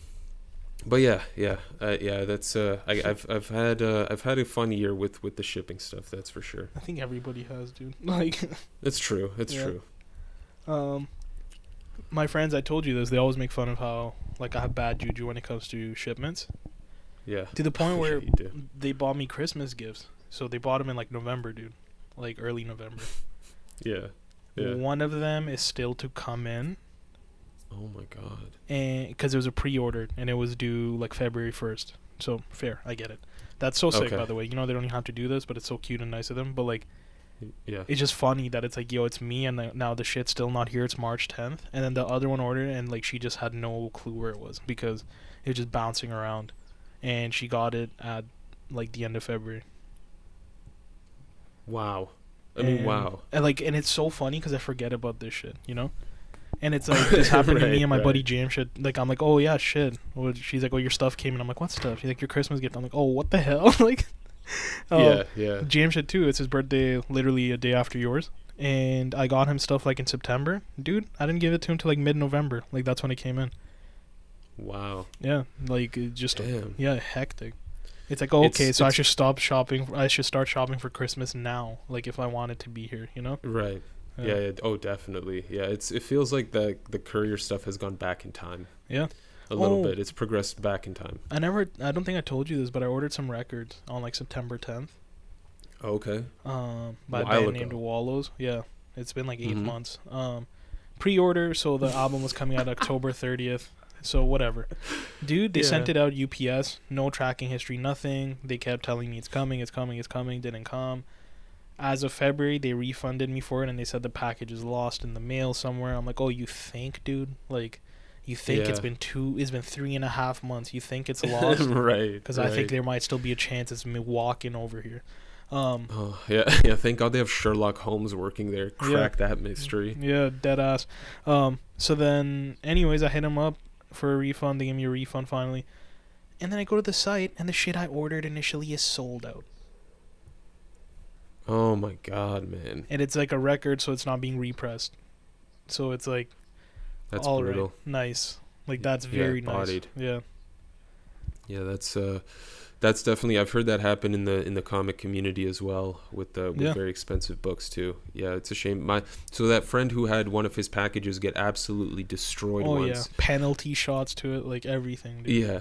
but yeah, yeah, uh, yeah. That's uh, I, I've I've had uh, I've had a fun year with with the shipping stuff. That's for sure. I think everybody has, dude. Like, That's true. That's Yeah. true. um, my friends, I told you this. They always make fun of how like I have bad juju when it comes to shipments. Yeah. To the point where do. they bought me Christmas gifts. So they bought them in like November, dude. Like early November. Yeah. Yeah. One of them is still to come in, Oh my god. and because it was a pre-order and it was due like February first. So fair, I get it. That's so sick, Okay. by the way. You know they don't even have to do this, but it's so cute and nice of them. But like, Yeah. it's just funny that it's like, yo, it's me, and like, now the shit's still not here. It's March 10th, and then the other one ordered, and like she just had no clue where it was because it was just bouncing around, and she got it at like the end of February. Wow. I mean, And- wow. And like, and it's so funny because I forget about this shit, you know. And it's like this happened to me and my buddy Jam. James. Shit, like I'm like, oh yeah, shit. Well, she's like, oh your stuff came, and I'm like, what stuff? She's like, your Christmas gift. I'm like, oh what the hell? like, um, yeah. Yeah. Jam shit too. It's his birthday, literally a day after yours. And I got him stuff like in September, dude. I didn't give it to him till like mid-November. Like that's when it came in. Wow. Yeah, like just Damn. yeah, hectic. It's like oh, It's- okay, so I should stop shopping. I should start shopping for Christmas now. Like if I wanted to be here, you know. Right. Yeah. yeah. Oh, definitely. Yeah. It's. It feels like the the courier stuff has gone back in time. Yeah. A little Oh. bit. It's progressed back in time. I never. I don't think I told you this, but I ordered some records on like September 10th. Okay. Um, by a band named. Wallows. Yeah, it's been like 8 Mhm. months. Um, pre-order, so the album was coming out October 30th. So whatever, dude. They sent it out UPS. No tracking history. Nothing. They kept telling me it's coming. It's coming. It's coming. Didn't come. As of February, they refunded me for it, and they said the package is lost in the mail somewhere. I'm like, oh, you think, dude? Like, you think it's been two? It's been three and a half months. You think it's lost? right. because I think there might still be a chance it's me walking over here. Um, Oh yeah, yeah. Thank God they have Sherlock Holmes working there. Crack that mystery. yeah, dead ass. Um, so then, anyways, I hit him up for a refund. They gave me a refund finally, and then I go to the site, and the shit I ordered initially is sold out, Oh my God, man, and it's like a record, so it's not being repressed. So it's like that's all right, brutal. nice. Like that's Yeah, very nice. bodied. Yeah, Yeah, that's uh, that's definitely. I've heard that happen in the in the comic community as well with the with Yeah. very expensive books too. Yeah, it's a shame. My so that friend who had one of his packages get absolutely destroyed oh once. yeah, penalty shots to it, like everything. Dude. Yeah.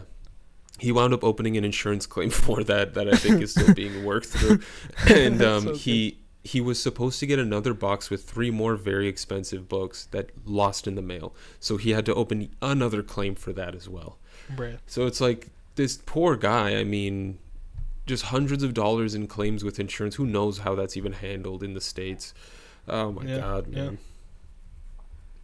He wound up opening an insurance claim for that that I think is still being worked through. And um, so he he was supposed to get another box with three more very expensive books that lost in the mail. So he had to open another claim for that as well. Bruh. So it's like this poor guy, I mean, just hundreds of dollars in claims with insurance. Who knows how that's even handled in the states? Oh my Yeah, god, man.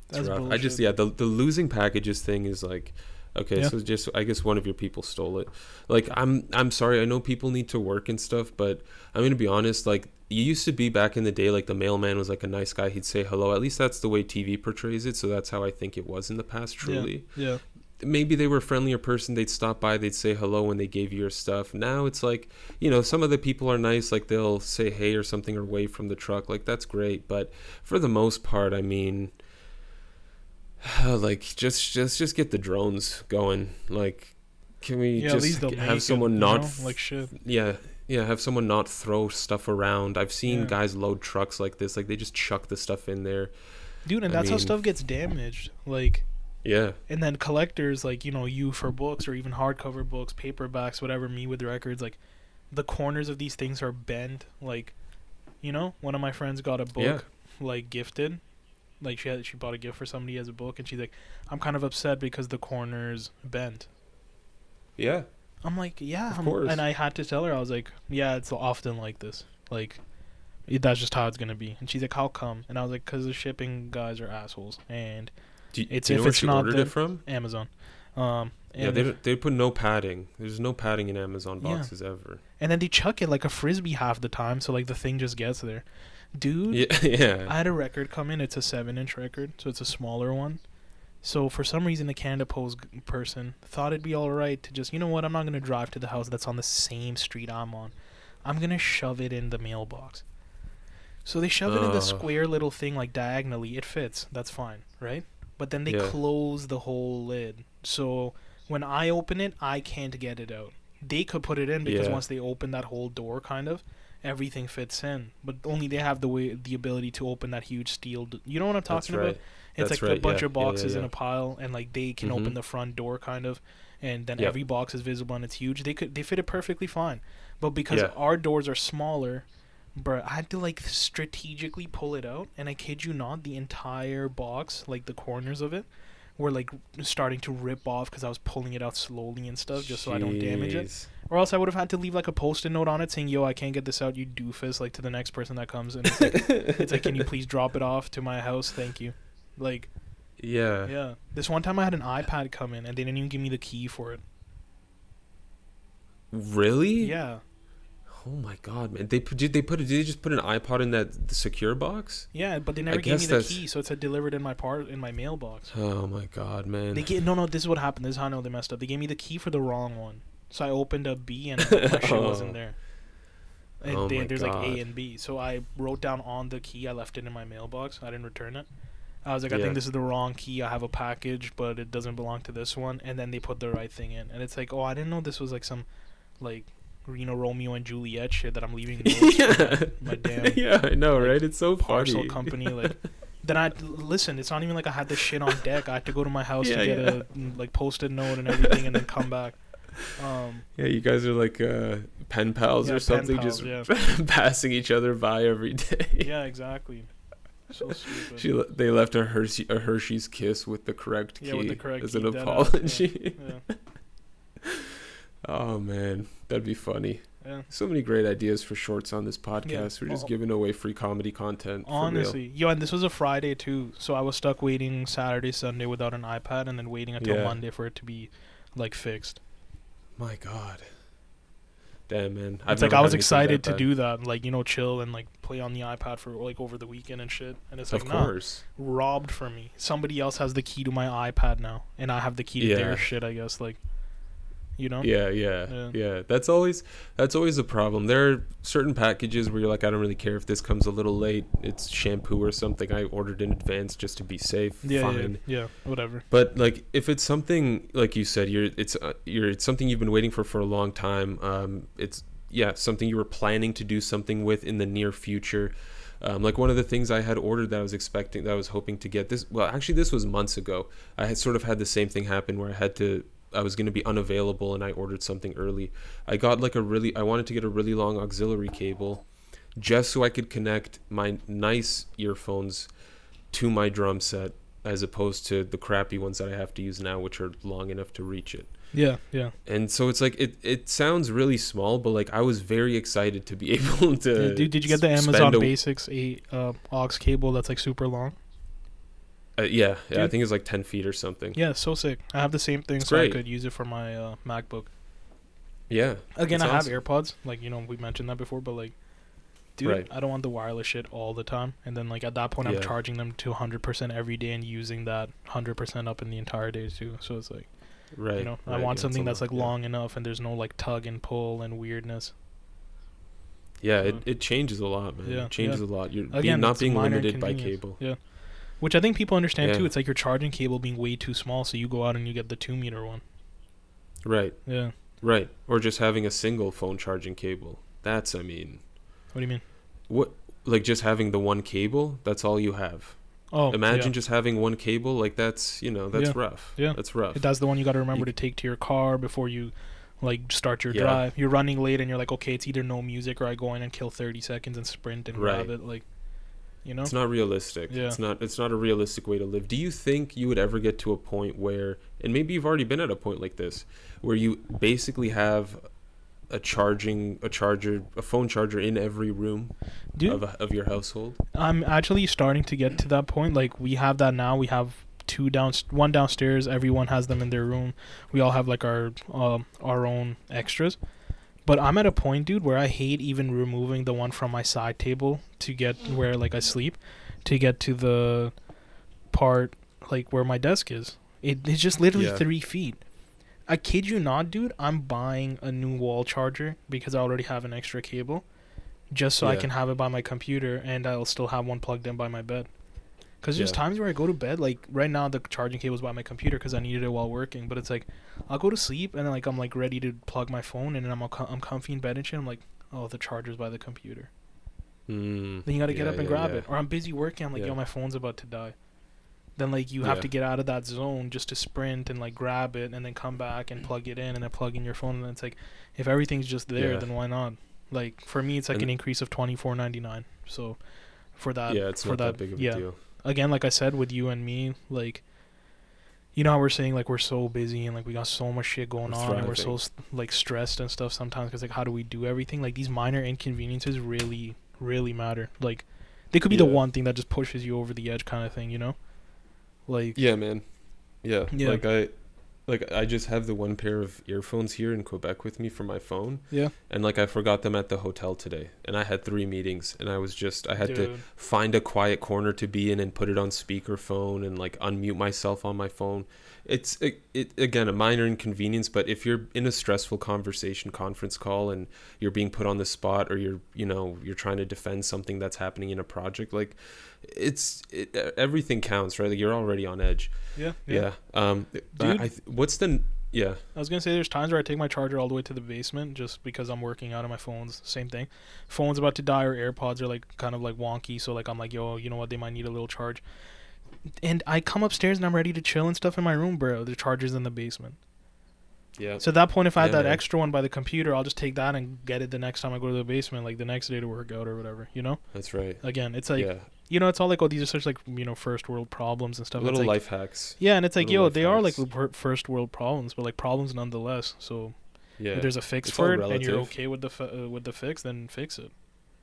It's That's rough. bullshit. I just yeah, the the losing packages thing is like okay, Yeah. so just I guess one of your people stole it. Like I'm I'm sorry, I know people need to work and stuff, but I'm gonna be honest, like you used to be back in the day like the mailman was like a nice guy, he'd say hello. At least that's the way TV portrays it, so that's how I think it was in the past, truly. Yeah. Maybe they were a friendlier person, they'd stop by, they'd say hello when they gave you your stuff. Now it's like, you know, some of the people are nice, like they'll say hey or something or wave from the truck, like that's great, but for the most part, I mean like just just just get the drones going like can we Yeah, just have someone it, you not know? like shit. yeah yeah have someone not throw stuff around i've seen Yeah. guys load trucks like this like they just chuck the stuff in there Dude, and I that's how stuff gets damaged. Like, yeah and then collectors, like you know, you for books or even hardcover books, paperbacks, whatever. Me with records, like the corners of these things are bent. Like, you know, one of my friends got a book Yeah. like gifted, Like she had she bought a gift for somebody as a book, and she's like, I'm kind of upset because the corners bent. Yeah. I'm like, yeah, Of I'm- course. and I had to tell her I was like, yeah, it's often like this. Like, that's just how it's gonna be. And she's like, how come? And I was like, cause the shipping guys are assholes, and Do you, It's do you if know where it's not ordered it from? Amazon. Um, and Yeah, they they put no padding. There's no padding in Amazon Yeah. boxes ever. and then they chuck it like a frisbee half the time, so like the thing just gets there. Dude, Yeah, yeah. I had a record come in. It's a seven-inch record, so it's a smaller one. So for some reason, the Canada Post person thought it'd be all right to just, you know what? I'm not gonna drive to the house that's on the same street I'm on. I'm gonna shove it in the mailbox. So they shove it in the square little thing like diagonally. It fits. That's fine, right? But then they Yeah. close the whole lid. So when I open it, I can't get it out. They could put it in because Yeah. once they open that whole door, kind of, everything fits in. But only they have the way, the ability to open that huge steel. D- you know what I'm That's talking right. about? It's That's like a bunch yeah, of boxes in a pile, and like they can Mhm. open the front door, kind of, and then every box is visible and it's huge. They could they fit it perfectly fine, but because our doors are smaller, bro, I had to like strategically pull it out, and I kid you not, the entire box, like the corners of it, were like starting to rip off because I was pulling it out slowly and stuff, just so I don't damage it. Or else I would have had to leave like a post-it note on it saying, "Yo, I can't get this out, you doofus!" Like to the next person that comes, and it's like, it's like, "Can you please drop it off to my house? Thank you." Like, Yeah. yeah. This one time I had an iPad come in and they didn't even give me the key for it. Really? Yeah. Oh my god, man! They put, did they put did they just put an iPod in that the secure box? Yeah, but they never gave me the that's- key, so it said delivered in my part in my mailbox. Oh my god, man! They get no no. This is what happened. This is how I know they messed up. They gave me the key for the wrong one, so I opened up B and my shit wasn't Oh. there. And Oh they- there's like A and B, so I wrote down on the key. I left it in my mailbox. I didn't return it. I was like, I Yeah. think this is the wrong key. I have a package, but it doesn't belong to this one. And then they put the right thing in, and it's like, oh, I didn't know this was like some, like, Reno Romeo and Juliet shit that I'm leaving yeah. my damn yeah, I know, like, right? It's so parcel funny. company. Like, then I listen. It's not even like I had this shit on deck. I had to go to my house Yeah, to get yeah. a mm, like post-it note and everything, and then come back. Um, yeah, you guys are like uh, pen pals Yeah, or something, pals, just passing each other by every day. yeah, exactly. So stupid. She they left a Hershey a Hershey's kiss with the correct key yeah, with the correct as key, an apology. Oh man, that'd be funny. yeah. So many great ideas for shorts on this podcast. Yeah. We're just Oh. giving away free comedy content. Honestly, yo, and this was a Friday too, so I was stuck waiting Saturday, Sunday without an iPad, and then waiting until Yeah. Monday for it to be like fixed. My God. Damn man, it's like I was excited to do that, like you know, chill and like play on the iPad for like over the weekend and shit. And it's Of like, nah, course. robbed from me. Somebody else has the key to my iPad now, and I have the key to their shit. I guess, like, you know. Yeah, yeah, Yeah. yeah, That's always that's always a problem. There are certain packages where you're like, I don't really care if this comes a little late. It's shampoo or something I ordered in advance just to be safe. Yeah, yeah, Fine. yeah, whatever. But like, if it's something like you said, you're it's uh, you're it's something you've been waiting for for a long time. Um, it's yeah, something you were planning to do something with in the near future. Um, like one of the things I had ordered that I was expecting, that I was hoping to get this. Well, actually, this was months ago. I had sort of had the same thing happen where I had to. I was going to be unavailable, and I ordered something early. I got like a really. I wanted to get a really long auxiliary cable, just so I could connect my nice earphones to my drum set, as opposed to the crappy ones that I have to use now, which are long enough to reach it Yeah, yeah. and so it's like it it sounds really small but like i was very excited to be able to Dude, did you get the Amazon a- Basics eight uh, aux cable that's like super long? Uh, yeah yeah i think it's like 10 feet or something Yeah, so sick. I have the same thing, It's so I could use it for my uh, MacBook. yeah Again, I have. AirPods. Like you know, we mentioned that before, but like, dude, Right. I don't want the wireless shit all the time. And then like at that point, I'm charging them to 100% every day and using that 100% up in the entire day too. So it's like, right you know, I want yeah, something that's like yeah. long enough and there's no like tug and pull and weirdness. yeah it, so- it changes a lot man Yeah, it changes yeah. a lot you're Again, being, not being limited by cable Yeah. Which I think people understand Yeah. too. It's like your charging cable being way too small, so you go out and you get the two meter one. right Yeah. right or just having a single phone charging cable that's i mean What do you mean? what like just having the one cable that's all you have Oh, imagine yeah. just having one cable like that's you know that's Yeah. rough Yeah. that's rough That's the one you got to remember You- to take to your car before you like start your Yeah. drive. You're running late and you're like, okay, it's either no music or I go in and kill 30 seconds and sprint and grab it. Like, You know? It's not realistic. Yeah. It's not it's not a realistic way to live. Do you think you would ever get to a point where and maybe you've already been at a point like this where you basically have a charging a charger a phone charger in every room Dude, of, a, of your household? I'm actually starting to get to that point. Like we have that now. We have two down, one downstairs. Everyone has them in their room. We all have like our um our own extras. But I'm at a point, dude, where I hate even removing the one from my side table to get mm. where like I sleep, to get to the part like where my desk is. It, it's just literally Yeah. three feet. I kid you not, dude. I'm buying a new wall charger because I already have an extra cable, just so I can have it by my computer and I'll still have one plugged in by my bed. Cause there's Yeah. times where I go to bed, like right now the charging cable's by my computer because I needed it while working. But it's like I'll go to sleep and then like I'm like ready to plug my phone and then I'm all I'm comfy in bed and shit. I'm like, oh, the charger's by the computer. Mm, Then you gotta get up and yeah, grab yeah. it. Or I'm busy working. I'm like, Yeah. yo, my phone's about to die. Then like you have Yeah. to get out of that zone just to sprint and like grab it and then come back and plug it in and then plug in your phone and then it's like, if everything's just there, Yeah. then why not? Like for me, it's like And- an increase of twenty four ninety nine. So for that, yeah, it's for not that, that- big of yeah. a deal. Again, like I said, with you and me, like, you know how we're saying like we're so busy and like we got so much shit going We're on and we're so like stressed and stuff sometimes because like how do we do everything? Like these minor inconveniences really, really matter. Like they could be the one thing that just pushes you over the edge, kind of thing. You know, like Yeah, man. Yeah. Yeah. Like I like I just have the one pair of earphones here in Quebec with me for my phone. Yeah. And like I forgot them at the hotel today. And I had three meetings and I was just I had to find a quiet corner to be in and put it on speakerphone and like unmute myself on my phone. It's it, it again a minor inconvenience, but if you're in a stressful conversation conference call and you're being put on the spot or you're you know you're trying to defend something that's happening in a project like it's it, everything counts right like you're already on edge yeah, yeah, um I, Dude. I th- what's the yeah I was gonna say there's times where I take my charger all the way to the basement just because I'm working out on my phones. Same thing. Phone's about to die or AirPods are like kind of like wonky, so like I'm like, yo, you know what? They might need a little charge. And I come upstairs and I'm ready to chill and stuff in my room, bro. The charger's in the basement. yeah So at that point, if I had Yeah, that man. extra one by the computer, I'll just take that and get it the next time I go to the basement, like the next day to work out or whatever. You know? that's right Again, it's like yeah you know, it's all like oh these are such like you know first world problems and stuff. It's little like, life hacks Yeah, and it's like little yo, they are like first world problems, but like problems nonetheless. So yeah if there's a fix It's for it and you're okay with the uh, with the fix, then fix it.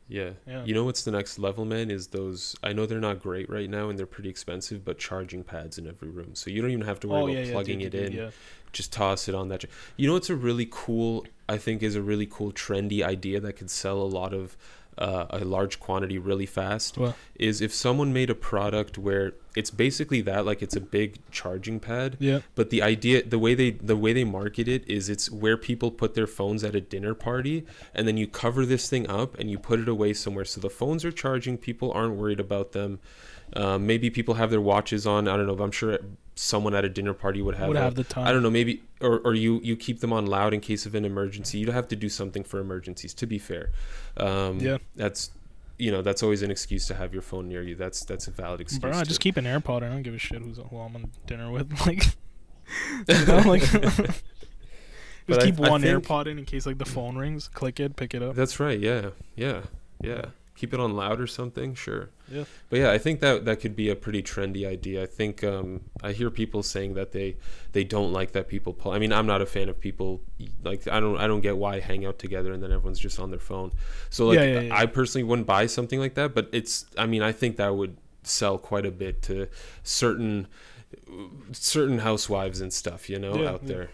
Yeah. Yeah. You know what's the next level, man? Is those I know they're not great right now and they're pretty expensive, but charging pads in every room. So you don't even have to worry oh about yeah, yeah, plugging dude, it in. Yeah. Just toss it on that. You know what's a really cool I think is a really cool trendy idea that could sell a lot of uh, a large quantity really fast is if someone made a product where it's basically that like it's a big charging pad Yeah. but the idea the way they the way they market it is it's where people put their phones at a dinner party and then you cover this thing up and you put it away somewhere so the phones are charging people aren't worried about them um, maybe people have their watches on i don't know i'm sure someone at a dinner party would have, Would a- have the time. i don't know maybe or, or you you keep them on loud in case of an emergency You'd have to do something for emergencies to be fair um, Yeah. that's you know that's always an excuse to have your phone near you that's that's a valid excuse Bro, I just keep an AirPod. I don't give a shit who's who I'm on dinner with. Like, you know, like just I- keep I one think- AirPod in in case like the phone rings. Click it, pick it up. That's right. Yeah. Yeah. Yeah. Keep it on loud or something. Sure. Yeah. But yeah, I think that that could be a pretty trendy idea. I think um, I hear people saying that they they don't like that people pull. I mean, I'm not a fan of people like I don't I don't get why hang out together and then everyone's just on their phone. So like Yeah, yeah. I personally wouldn't buy something like that, but it's I mean, I think that would sell quite a bit to certain certain housewives and stuff, you know, out yeah. there.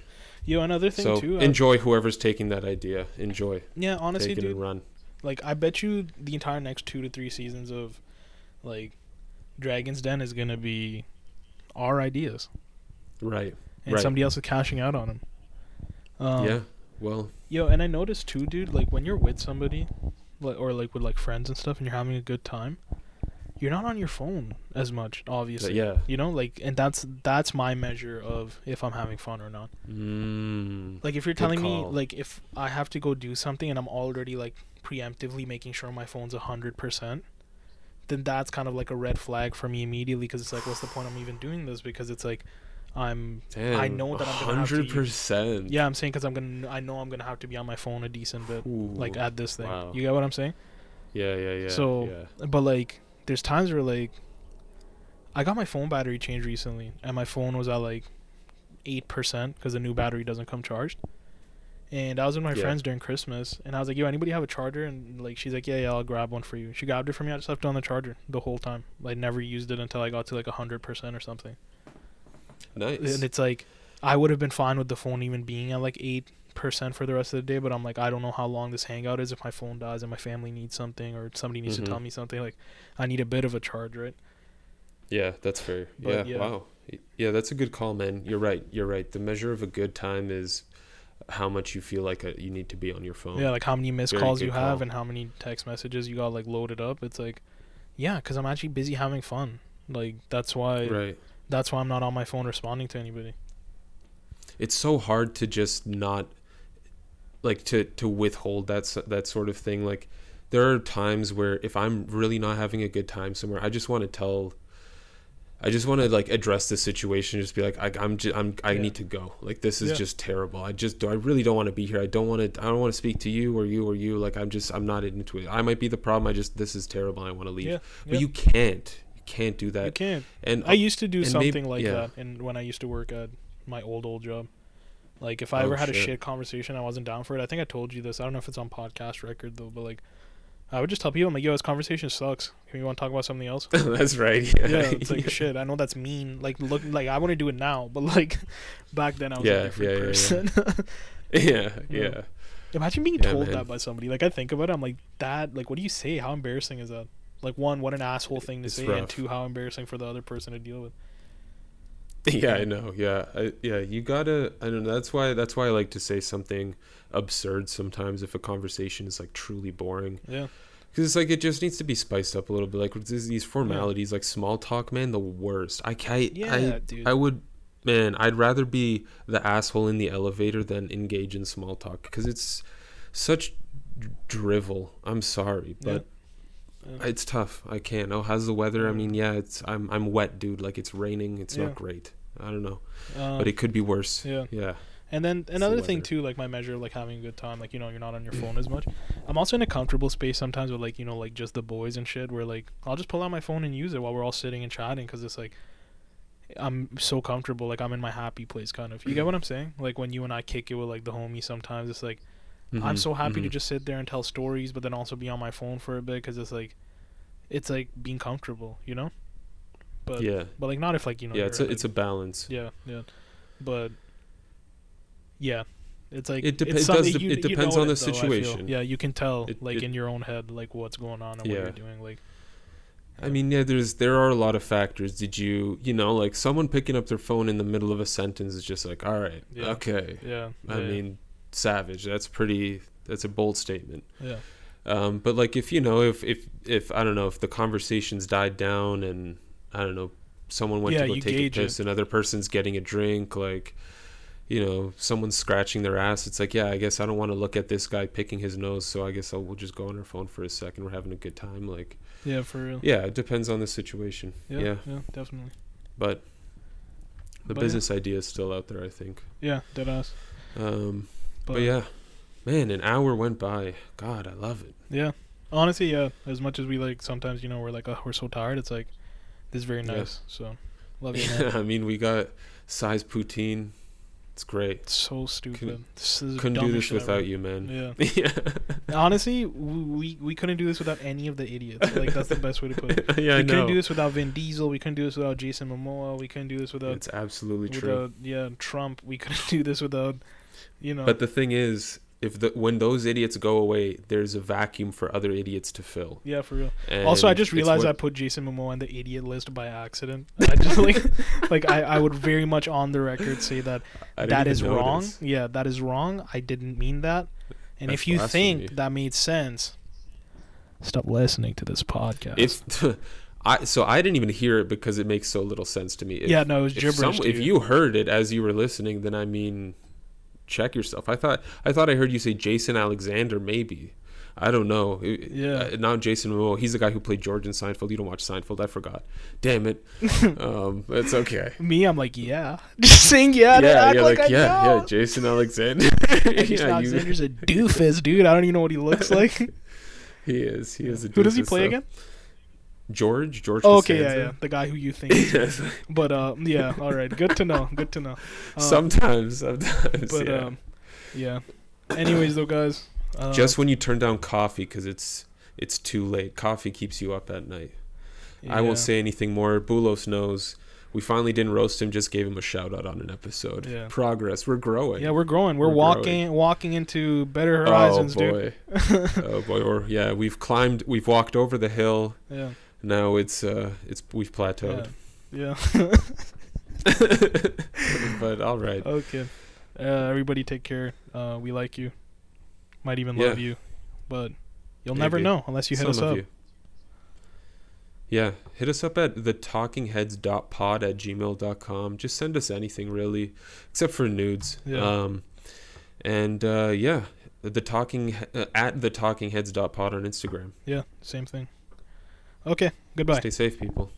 Yo, another thing So too. uh, enjoy whoever's taking that idea. Enjoy. yeah, honestly, Take it dude. run. Like, I bet you the entire next two to three seasons of like Dragon's Den is gonna be our ideas, Right. and Right. somebody else is cashing out on them. Um, yeah. Well, Yo, and I noticed too, dude. Like when you're with somebody, like or like with like friends and stuff, and you're having a good time, you're not on your phone as much, obviously. yeah. You know, like, and that's that's my measure of if I'm having fun or not. Mm. Like if you're telling me, like if I have to go do something and I'm already like preemptively making sure my phone's a hundred percent, then that's kind of like a red flag for me immediately because it's like, what's the point I'm even doing this? Because it's like, I'm Damn, I know that I'm gonna have to hundred use- percent. yeah, I'm saying because I'm gonna I know I'm gonna have to be on my phone a decent bit like at this thing. wow. You get what I'm saying? yeah, yeah, yeah. so- yeah. But like there's times where like I got my phone battery changed recently, and my phone was at like eight percent because the new battery doesn't come charged. And I was with my Yeah. friends during Christmas, and I was like, "Yo, anybody have a charger?" And like, she's like, "Yeah, yeah, I'll grab one for you." She grabbed it for me. I just left it on the charger the whole time. I never used it until I got to like hundred percent or something. Nice. And it's like, I would have been fine with the phone even being at like eight percent for the rest of the day, but I'm like, I don't know how long this hangout is. If my phone dies and my family needs something, or somebody needs Mhm. to tell me something, like, I need a bit of a charge, right? Yeah, that's fair. But, yeah, yeah. wow. Yeah, that's a good call, man. You're right. You're right. The measure of a good time is how much you feel like uh you need to be on your phone. Yeah, like how many missed Very calls you have call. and how many text messages you got like loaded up. It's like, yeah, because I'm actually busy having fun. Like that's why Right. that's why I'm not on my phone responding to anybody. It's so hard to just not like to to withhold that that sort of thing. Like there are times where if I'm really not having a good time somewhere, I just want to tell I just want to like address the situation. Just be like, I, I'm, just, I'm, I Yeah. need to go. Like this is Yeah. just terrible. I just, I really don't want to be here. I don't want to, I don't want to speak to you or you or you. Like I'm just, I'm not into it. I might be the problem. I just, this is terrible. I want to leave. Yeah, But you can't, you can't do that. You can't. And I used to do something maybe- like that, and when I used to work at my old old job, like if I Oh, ever had a shit. shit conversation, I wasn't down for it. I think I told you this. I don't know if it's on podcast record though, but like, I would just tell people, I'm like, yo, this conversation sucks. Can you want to talk about something else? that's right. Yeah. yeah, it's like shit. I know that's mean. Like, look, like I want to do it now, but like back then I was Yeah, a different yeah, person. yeah, Yeah. yeah. Imagine being told man. that by somebody. Like I think about it, I'm like, that. Like, what do you say? How embarrassing is that? Like, one, what an asshole thing to It's say, and two, how embarrassing for the other person to deal with. Yeah, I know. Yeah, I, yeah. You gotta. I don't know. That's why. That's why I like to say something absurd sometimes if a conversation is like truly boring. Yeah, Because it's like it just needs to be spiced up a little bit. Like these these formalities, like small talk, man, the worst. I can't. yeah, I, dude. I would. Man, I'd rather be the asshole in the elevator than engage in small talk because it's such drivel. I'm sorry, but Yeah. it's tough. I can't. Oh, how's the weather? I mean, yeah, it's I'm I'm wet, dude. Like it's raining. It's Yeah. not great. I don't know, Um, but it could be worse. yeah. Yeah. And then the another thing too, like my measure of like having a good time, like you know, you're not on your phone as much. I'm also in a comfortable space sometimes with like you know, like just the boys and shit, where like I'll just pull out my phone and use it while we're all sitting and chatting, because it's like I'm so comfortable, like I'm in my happy place, kind of. You get what I'm saying? Like when you and I kick it with like the homies, sometimes it's like I'm Mhm, so happy to mhm. just sit there and tell stories, but then also be on my phone for a bit, because it's like it's like being comfortable, you know. But yeah. but like not if like you know Yeah. It's a like, it's a balance. yeah, yeah, but yeah, it's like It dep- it's it does dep- you- it you depends know on it, the though, situation. Yeah, you can tell It- like in your own head like what's going on and what you're doing. Like, I mean, yeah, there's there are a lot of factors. Did you, you know, like someone picking up their phone in the middle of a sentence is just like, all right, Yeah. okay. yeah, I yeah, mean, savage. That's pretty. That's a bold statement. yeah, Um, but like, if you know, if if if I don't know, if the conversations died down and I don't know, someone went Yeah, to go take a piss, another person's getting a drink, like. You know, someone's scratching their ass. It's like, yeah, I guess I don't want to look at this guy picking his nose, so I guess I'll we'll just go on our phone for a second. We're having a good time. Like, yeah, for real. yeah, it depends on the situation. Yeah, yeah. yeah, definitely. but the But yeah. business idea is still out there i think Yeah, dead ass. um But, but, yeah man an hour went by god i love it yeah. Honestly, yeah. As much as we like, sometimes you know we're like, oh, we're so tired. It's like this is very Yeah. nice. So love it. Man. i mean we got size poutine it's great It's so stupid. this is couldn't do this shit ever. without you man Yeah. yeah Honestly, we we couldn't do this without any of the idiots. Like that's the best way to put it. yeah i we know couldn't do this without Vin Diesel. We couldn't do this without Jason Momoa. We couldn't do this without it's absolutely true yeah Trump. We couldn't do this without you know. but the thing is if the when those idiots go away there's a vacuum for other idiots to fill yeah, for real. and also, I just realized I put Jason Momoa on the idiot list by accident. I just like like I, I would very much on the record say that that is didn't that even is wrong. Yeah, that is wrong. I didn't mean that. And That's if you think that made sense, stop listening to this podcast. if I so I didn't even hear it because it makes so little sense to me. If, yeah, no, it was if, gibberish. some, if you heard it as you were listening, then I mean, check yourself. I thought I thought I heard you say Jason Alexander. Maybe I don't know. Yeah. uh, not Jason Momoa. He's the guy who played George in Seinfeld. You don't watch Seinfeld. I forgot. Damn it. um, it's okay. Me, I'm like, yeah. Just saying yeah, yeah, like, like, yeah, know. yeah. Jason Alexander. Jason yeah, you, Alexander's a doofus, dude. I don't even know what he looks like. he is. He is. A doofus, Who does he play though. again? George. George. Oh, okay, yeah, Costanza. yeah, the guy who you think. is- Yes. but uh, yeah, all right, good to know. Good to know. Uh, sometimes, sometimes. but yeah. um, yeah. Anyways, though, guys. Uh, Just when you turn down coffee because it's it's too late. Coffee keeps you up at night. Yeah. I won't say anything more. Bulos knows. We finally didn't roast him. Just gave him a shout out on an episode. Yeah. Progress. We're growing. Yeah, we're growing. We're, We're walking, walking into better horizons, oh dude. boy. oh boy. Or yeah, we've climbed. We've walked over the hill. Yeah, Now it's uh, it's we've plateaued. yeah. but all right. okay. Uh, everybody, take care. Uh, we like you. Might even Yeah. love you, but you'll never know unless you hit Some us up. you. Yeah, hit us up at the talkingheads.pod at gmail.com. Just send us anything really, except for nudes. Yeah. Um, and uh, yeah, the talking uh, at the talkingheads.pod on Instagram. Yeah, same thing. Okay. Goodbye. Stay safe, people.